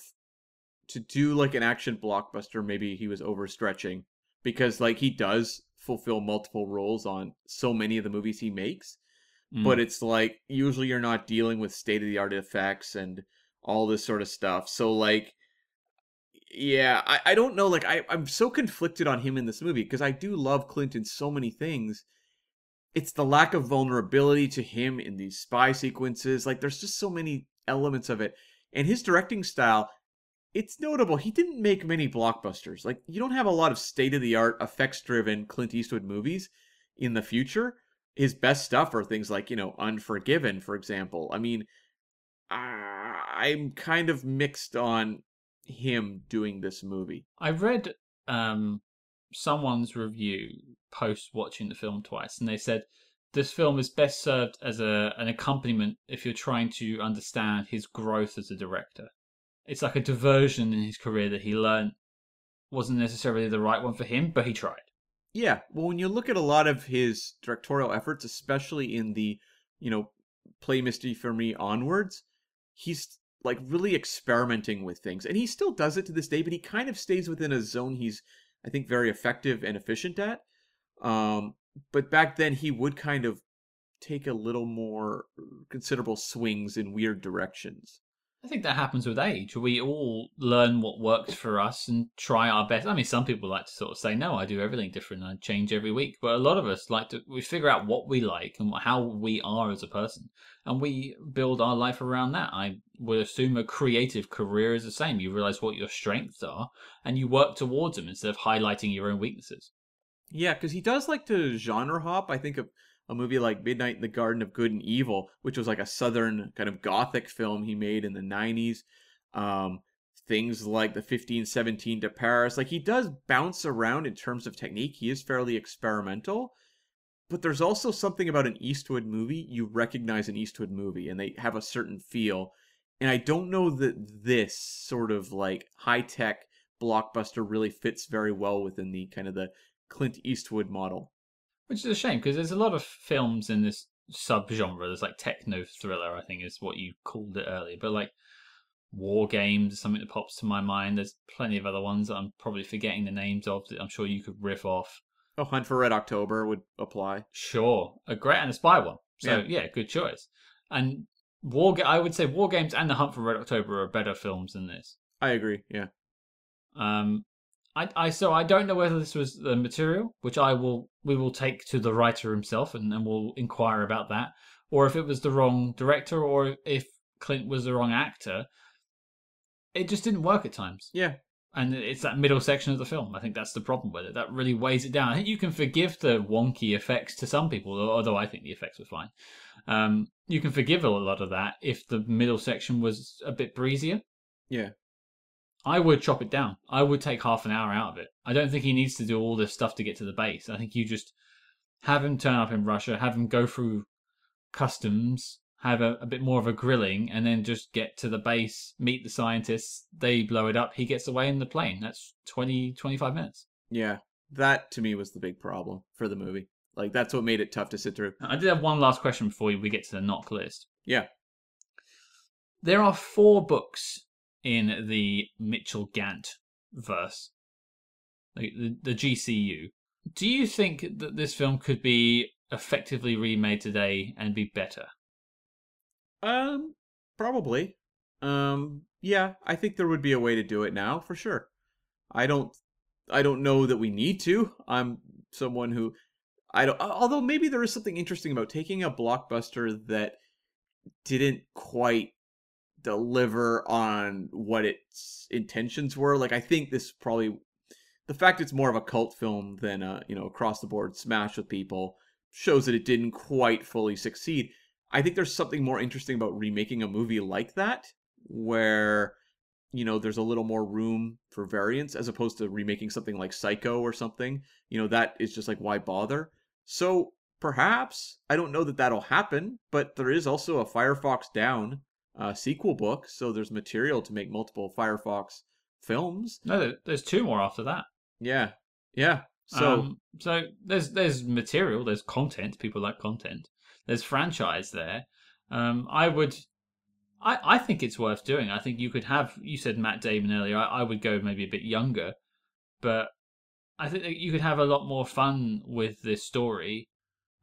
to do like an action blockbuster maybe he was overstretching because like he does fulfill multiple roles on so many of the movies he makes Mm. but it's like usually you're not dealing with state of the art effects and all this sort of stuff. So like yeah, I, I don't know, like I, I'm so conflicted on him in this movie because I do love Clint in so many things. It's the lack of vulnerability to him in these spy sequences. Like there's just so many elements of it. And his directing style, it's notable. He didn't make many blockbusters. Like you don't have a lot of state of the art, effects driven Clint Eastwood movies in the future his best stuff are things like you know unforgiven for example i mean I- i'm kind of mixed on him doing this movie I read um, someone's review post watching the film twice, and they said this film is best served as a an accompaniment if you're trying to understand his growth as a director. It's like a diversion in his career that he learned wasn't necessarily the right one for him, but he tried. yeah well when you look at a lot of his directorial efforts especially in the you know play misty for me onwards he's like really experimenting with things and he still does it to this day but he kind of stays within a zone he's i think very effective and efficient at. Um but back then he would kind of take a little more considerable swings in weird directions I think that happens with age. We all learn what works for us and try our best. I mean, some people like to sort of say, "No, I do everything different. I change every week." But a lot of us like to we figure out what we like and how we are as a person, and we build our life around that. I would assume a creative career is the same. You realize what your strengths are, and you work towards them instead of highlighting your own weaknesses. Yeah, because he does like to genre hop. I think of a movie like Midnight in the Garden of Good and Evil, which was like a southern kind of gothic film he made in the 90s. Um, things like the 1517 to Paris. Like he does bounce around in terms of technique. He is fairly experimental. But there's also something about an Eastwood movie. You recognize an Eastwood movie and they have a certain feel. And I don't know that this sort of like high tech blockbuster really fits very well within the kind of the Clint Eastwood model. Which is a shame because there's a lot of films in this subgenre. There's like techno thriller, I think is what you called it earlier. But like War Games is something that pops to my mind. There's plenty of other ones that I'm probably forgetting the names of that I'm sure you could riff off. A Hunt for Red October would apply. Sure, a great and a spy one. So yeah, yeah good choice. And War, I would say War Games and The Hunt for Red October are better films than this. I agree. Yeah. Um, I, I so I don't know whether this was the material, which I will we will take to the writer himself and, and we'll inquire about that, or if it was the wrong director, or if Clint was the wrong actor. It just didn't work at times. Yeah. And it's that middle section of the film. I think that's the problem with it. That really weighs it down. I think you can forgive the wonky effects to some people, although I think the effects were fine. Um, you can forgive a lot of that if the middle section was a bit breezier. Yeah. I would chop it down. I would take half an hour out of it. I don't think he needs to do all this stuff to get to the base. I think you just have him turn up in Russia, have him go through customs, have a, a, bit more of a grilling, and then just get to the base, meet the scientists, they blow it up, he gets away in the plane. That's 20, 25 minutes. Yeah, that to me was the big problem for the movie. Like, that's what made it tough to sit through. I did have one last question before we get to the knock list. Yeah. There are four books in the Mitchell Gant verse, the, the, the GCU. Do you think that this film could be effectively remade today and be better? Um, probably. Um, yeah, I think there would be a way to do it now for sure. I don't, I don't know that we need to. I'm someone who, I don't. Although maybe there is something interesting about taking a blockbuster that didn't quite deliver on what its intentions were. Like I think this probably the fact it's more of a cult film than a you know across the board smash with people shows that it didn't quite fully succeed. I think there's something more interesting about remaking a movie like that where you know there's a little more room for variance as opposed to remaking something like Psycho or something. You know that is just like why bother? So perhaps I don't know that that'll happen, but there is also a Firefox Down uh, sequel book, so there's material to make multiple Firefox films. No, there's two more after that. Yeah, yeah. So, um, so there's there's material, there's content. People like content. There's franchise there. Um, I would, I I think it's worth doing. I think you could have. You said Matt Damon earlier. I, I would go maybe a bit younger, but I think you could have a lot more fun with this story.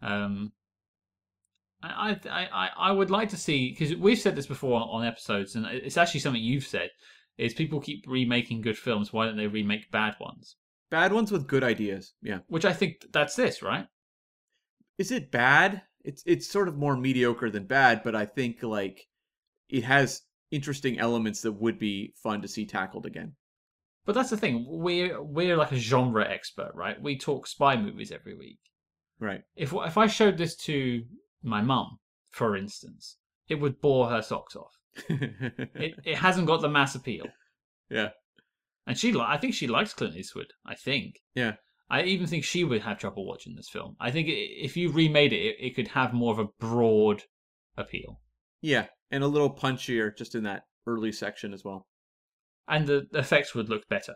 Um, I, I, I would like to see because we've said this before on episodes, and it's actually something you've said. Is people keep remaking good films? Why don't they remake bad ones? Bad ones with good ideas, yeah. Which I think that's this, right? Is it bad? It's it's sort of more mediocre than bad, but I think like it has interesting elements that would be fun to see tackled again. But that's the thing. We're we're like a genre expert, right? We talk spy movies every week. Right. If if I showed this to my mum, for instance, it would bore her socks off. it it hasn't got the mass appeal. Yeah. And she, I think she likes Clint Eastwood. I think. Yeah. I even think she would have trouble watching this film. I think if you remade it, it, it could have more of a broad appeal. Yeah, and a little punchier just in that early section as well. And the effects would look better.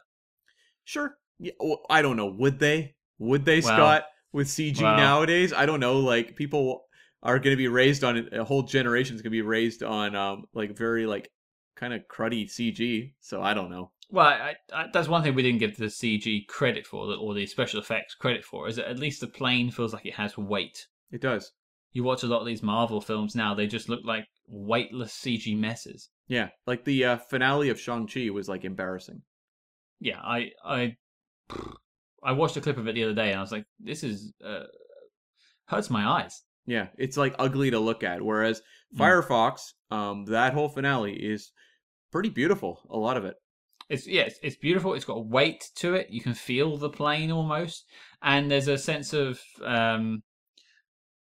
Sure. Yeah, well, I don't know. Would they? Would they, well, Scott? with CG wow. nowadays. I don't know. Like people are going to be raised on a whole generation is going to be raised on um like very like kind of cruddy CG. So I don't know. Well, I, I, that's one thing we didn't give the CG credit for, or the special effects credit for, is that at least the plane feels like it has weight. It does. You watch a lot of these Marvel films now; they just look like weightless CG messes. Yeah, like the uh, finale of Shang Chi was like embarrassing. Yeah, I I I watched a clip of it the other day and I was like, this is uh, hurts my eyes. Yeah, it's like ugly to look at. Whereas Mm. Firefox, um, that whole finale is pretty beautiful. A lot of it. It's yeah, it's, it's beautiful. It's got weight to it. You can feel the plane almost, and there's a sense of um,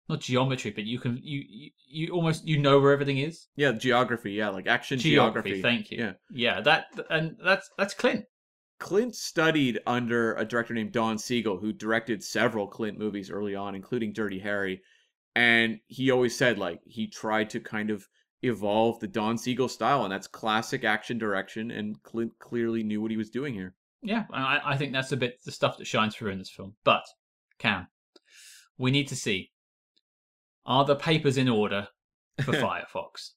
not geometry, but you can you you, you almost you know where everything is. Yeah, geography. Yeah, like action Geography. geography. Thank you. Yeah. yeah, that and that's that's Clint. Clint studied under a director named Don Siegel, who directed several Clint movies early on, including Dirty Harry. And he always said, like, he tried to kind of evolve the Don Siegel style, and that's classic action direction. And Clint clearly knew what he was doing here. Yeah, I, I think that's a bit the stuff that shines through in this film. But Cam, we need to see are the papers in order for Firefox?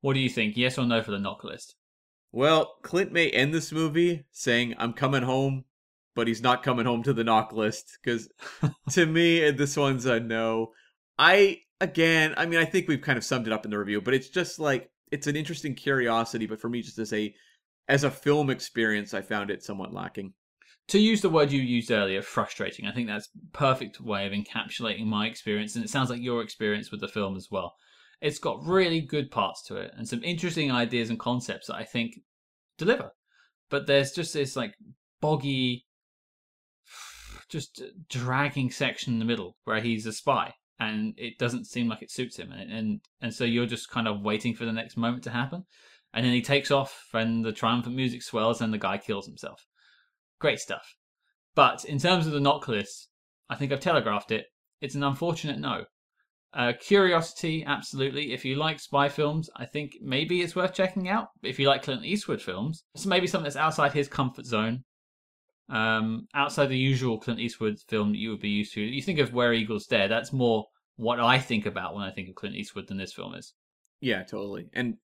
What do you think? Yes or no for the knock list? Well, Clint may end this movie saying, I'm coming home, but he's not coming home to the knock list. Because to me, this one's a no. I, again, I mean, I think we've kind of summed it up in the review, but it's just like, it's an interesting curiosity. But for me, just as a, as a film experience, I found it somewhat lacking. to use the word you used earlier, frustrating. I think that's perfect way of encapsulating my experience, and it sounds like your experience with the film as well. It's got really good parts to it and some interesting ideas and concepts that I think deliver. But there's just this like boggy, just dragging section in the middle where he's a spy, and it doesn't seem like it suits him, and and, and so you're just kind of waiting for the next moment to happen, and then he takes off, and the triumphant music swells, and the guy kills himself great stuff. But in terms of the knock I think I've telegraphed it. It's an unfortunate no. Uh, curiosity, absolutely. If you like spy films, I think maybe it's worth checking out. If you like Clint Eastwood films, so maybe something that's outside his comfort zone, um, outside the usual Clint Eastwood film that you would be used to. You think of Where Eagles Dare. That's more what I think about when I think of Clint Eastwood than this film is. Yeah, totally. And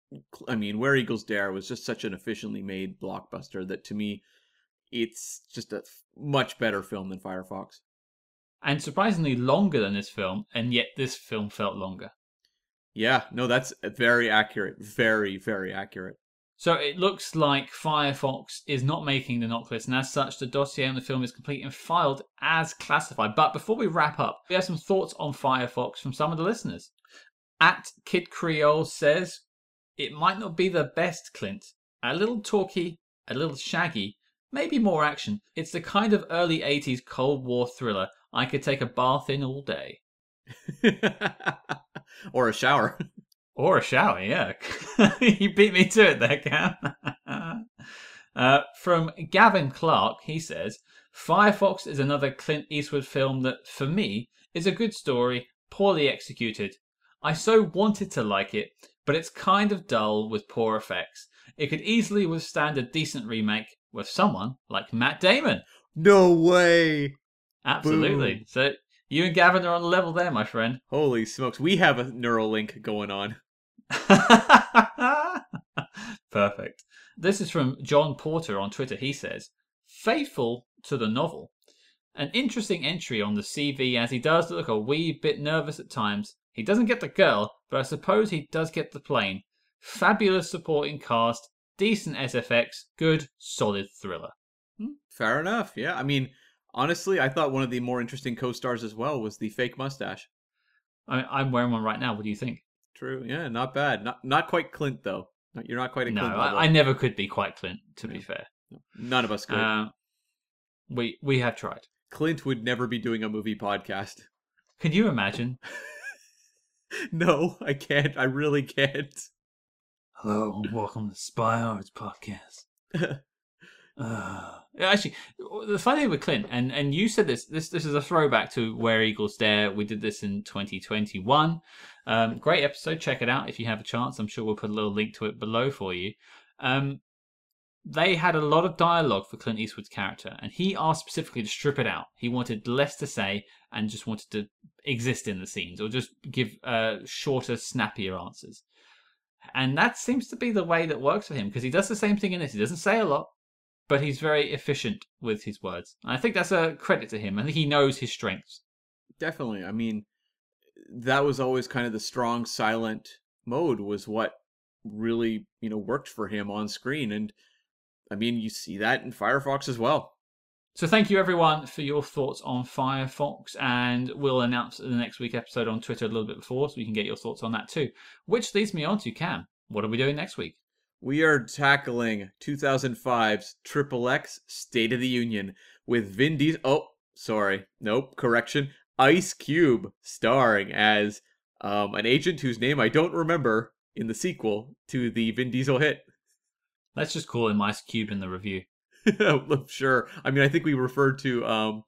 I mean, Where Eagles Dare was just such an efficiently made blockbuster that to me, it's just a much better film than Firefox. And surprisingly longer than this film, and yet this film felt longer. Yeah, no, that's very accurate. Very, very accurate. So it looks like Firefox is not making the knock list, and as such, the dossier on the film is complete and filed as classified. But before we wrap up, we have some thoughts on Firefox from some of the listeners. At Kid Creole says, It might not be the best, Clint. A little talky, a little shaggy, maybe more action. It's the kind of early 80s Cold War thriller I could take a bath in all day. or a shower. Or a shower, yeah. you beat me to it there, Cam. uh, from Gavin Clark, he says Firefox is another Clint Eastwood film that, for me, is a good story, poorly executed. I so wanted to like it, but it's kind of dull with poor effects. It could easily withstand a decent remake with someone like Matt Damon. No way. Absolutely. Boom. So you and Gavin are on the level there, my friend. Holy smokes. We have a neural link going on. Perfect. This is from John Porter on Twitter. He says, faithful to the novel. An interesting entry on the CV as he does look a wee bit nervous at times. He doesn't get the girl, but I suppose he does get the plane. Fabulous supporting cast, decent SFX, good, solid thriller. Hmm, Fair enough. Yeah. I mean, honestly, I thought one of the more interesting co stars as well was the fake mustache. I, mean, I'm wearing one right now. What do you think? True. Yeah, not bad. Not not quite Clint though. You're not quite a No, Clint level. I, I never could be quite Clint, to be fair. None of us could. Uh, we we have tried. Clint would never be doing a movie podcast. Can you imagine? no, I can't. I really can't. Hello welcome to Spy Hards Podcast. Uh, actually, the funny thing with Clint, and, and you said this, this this is a throwback to Where Eagles Dare. We did this in 2021. Um, great episode. Check it out if you have a chance. I'm sure we'll put a little link to it below for you. Um, they had a lot of dialogue for Clint Eastwood's character, and he asked specifically to strip it out. He wanted less to say and just wanted to exist in the scenes or just give uh, shorter, snappier answers. And that seems to be the way that works for him because he does the same thing in this. He doesn't say a lot, but he's very efficient with his words. And I think that's a credit to him. I think he knows his strengths. Definitely. I mean, that was always kind of the strong, silent mode was what really, you know, worked for him on screen. And I mean, you see that in Firefox as well. So thank you everyone for your thoughts on Firefox, and we'll announce the next week episode on Twitter a little bit before, so we can get your thoughts on that too. Which leads me on to Cam. What are we doing next week? We are tackling 2005's Triple X State of the Union with Vin Diesel. Oh, sorry, nope, correction. Ice Cube starring as um, an agent whose name I don't remember in the sequel to the Vin Diesel hit. Let's just call him Ice Cube in the review. sure. I mean, I think we referred to um,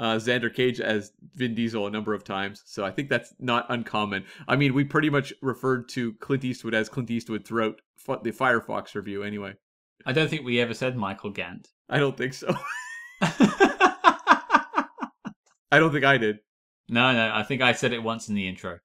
uh, Xander Cage as Vin Diesel a number of times, so I think that's not uncommon. I mean, we pretty much referred to Clint Eastwood as Clint Eastwood throughout the Firefox review, anyway. I don't think we ever said Mitchell Gant. I don't think so. I don't think I did. No, no, I think I said it once in the intro.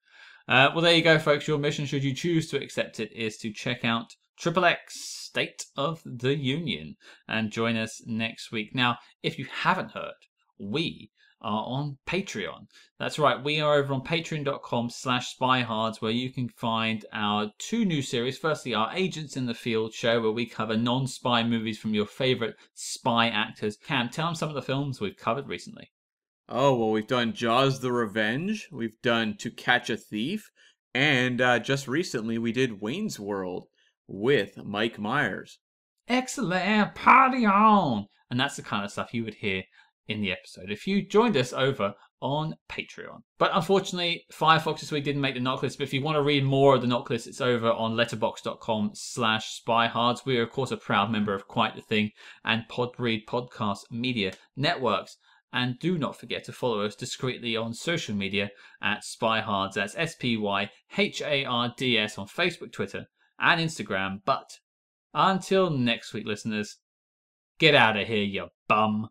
Uh, well, there you go, folks. Your mission, should you choose to accept it, is to check out Triple X State of the Union and join us next week. Now, if you haven't heard, we are on Patreon. That's right, we are over on patreon.com slash spyhards where you can find our two new series. Firstly, our Agents in the Field show where we cover non-spy movies from your favorite spy actors. Cam, tell them some of the films we've covered recently. Oh, well, we've done Jaws the Revenge, we've done To Catch a Thief, and uh, just recently we did Wayne's World with Mike Myers. Excellent, party on! And that's the kind of stuff you would hear in the episode if you joined us over on Patreon. But unfortunately, Firefox this week didn't make the knock. But if you want to read more of the knock it's over on letterboxd.com slash spyhards. We are, of course, a proud member of Quite the Thing and Podbreed Podcast Media Networks. And do not forget to follow us discreetly on social media at Spyhards. That's S P Y H A R D S on Facebook, Twitter, and Instagram. But until next week, listeners, get out of here, you bum.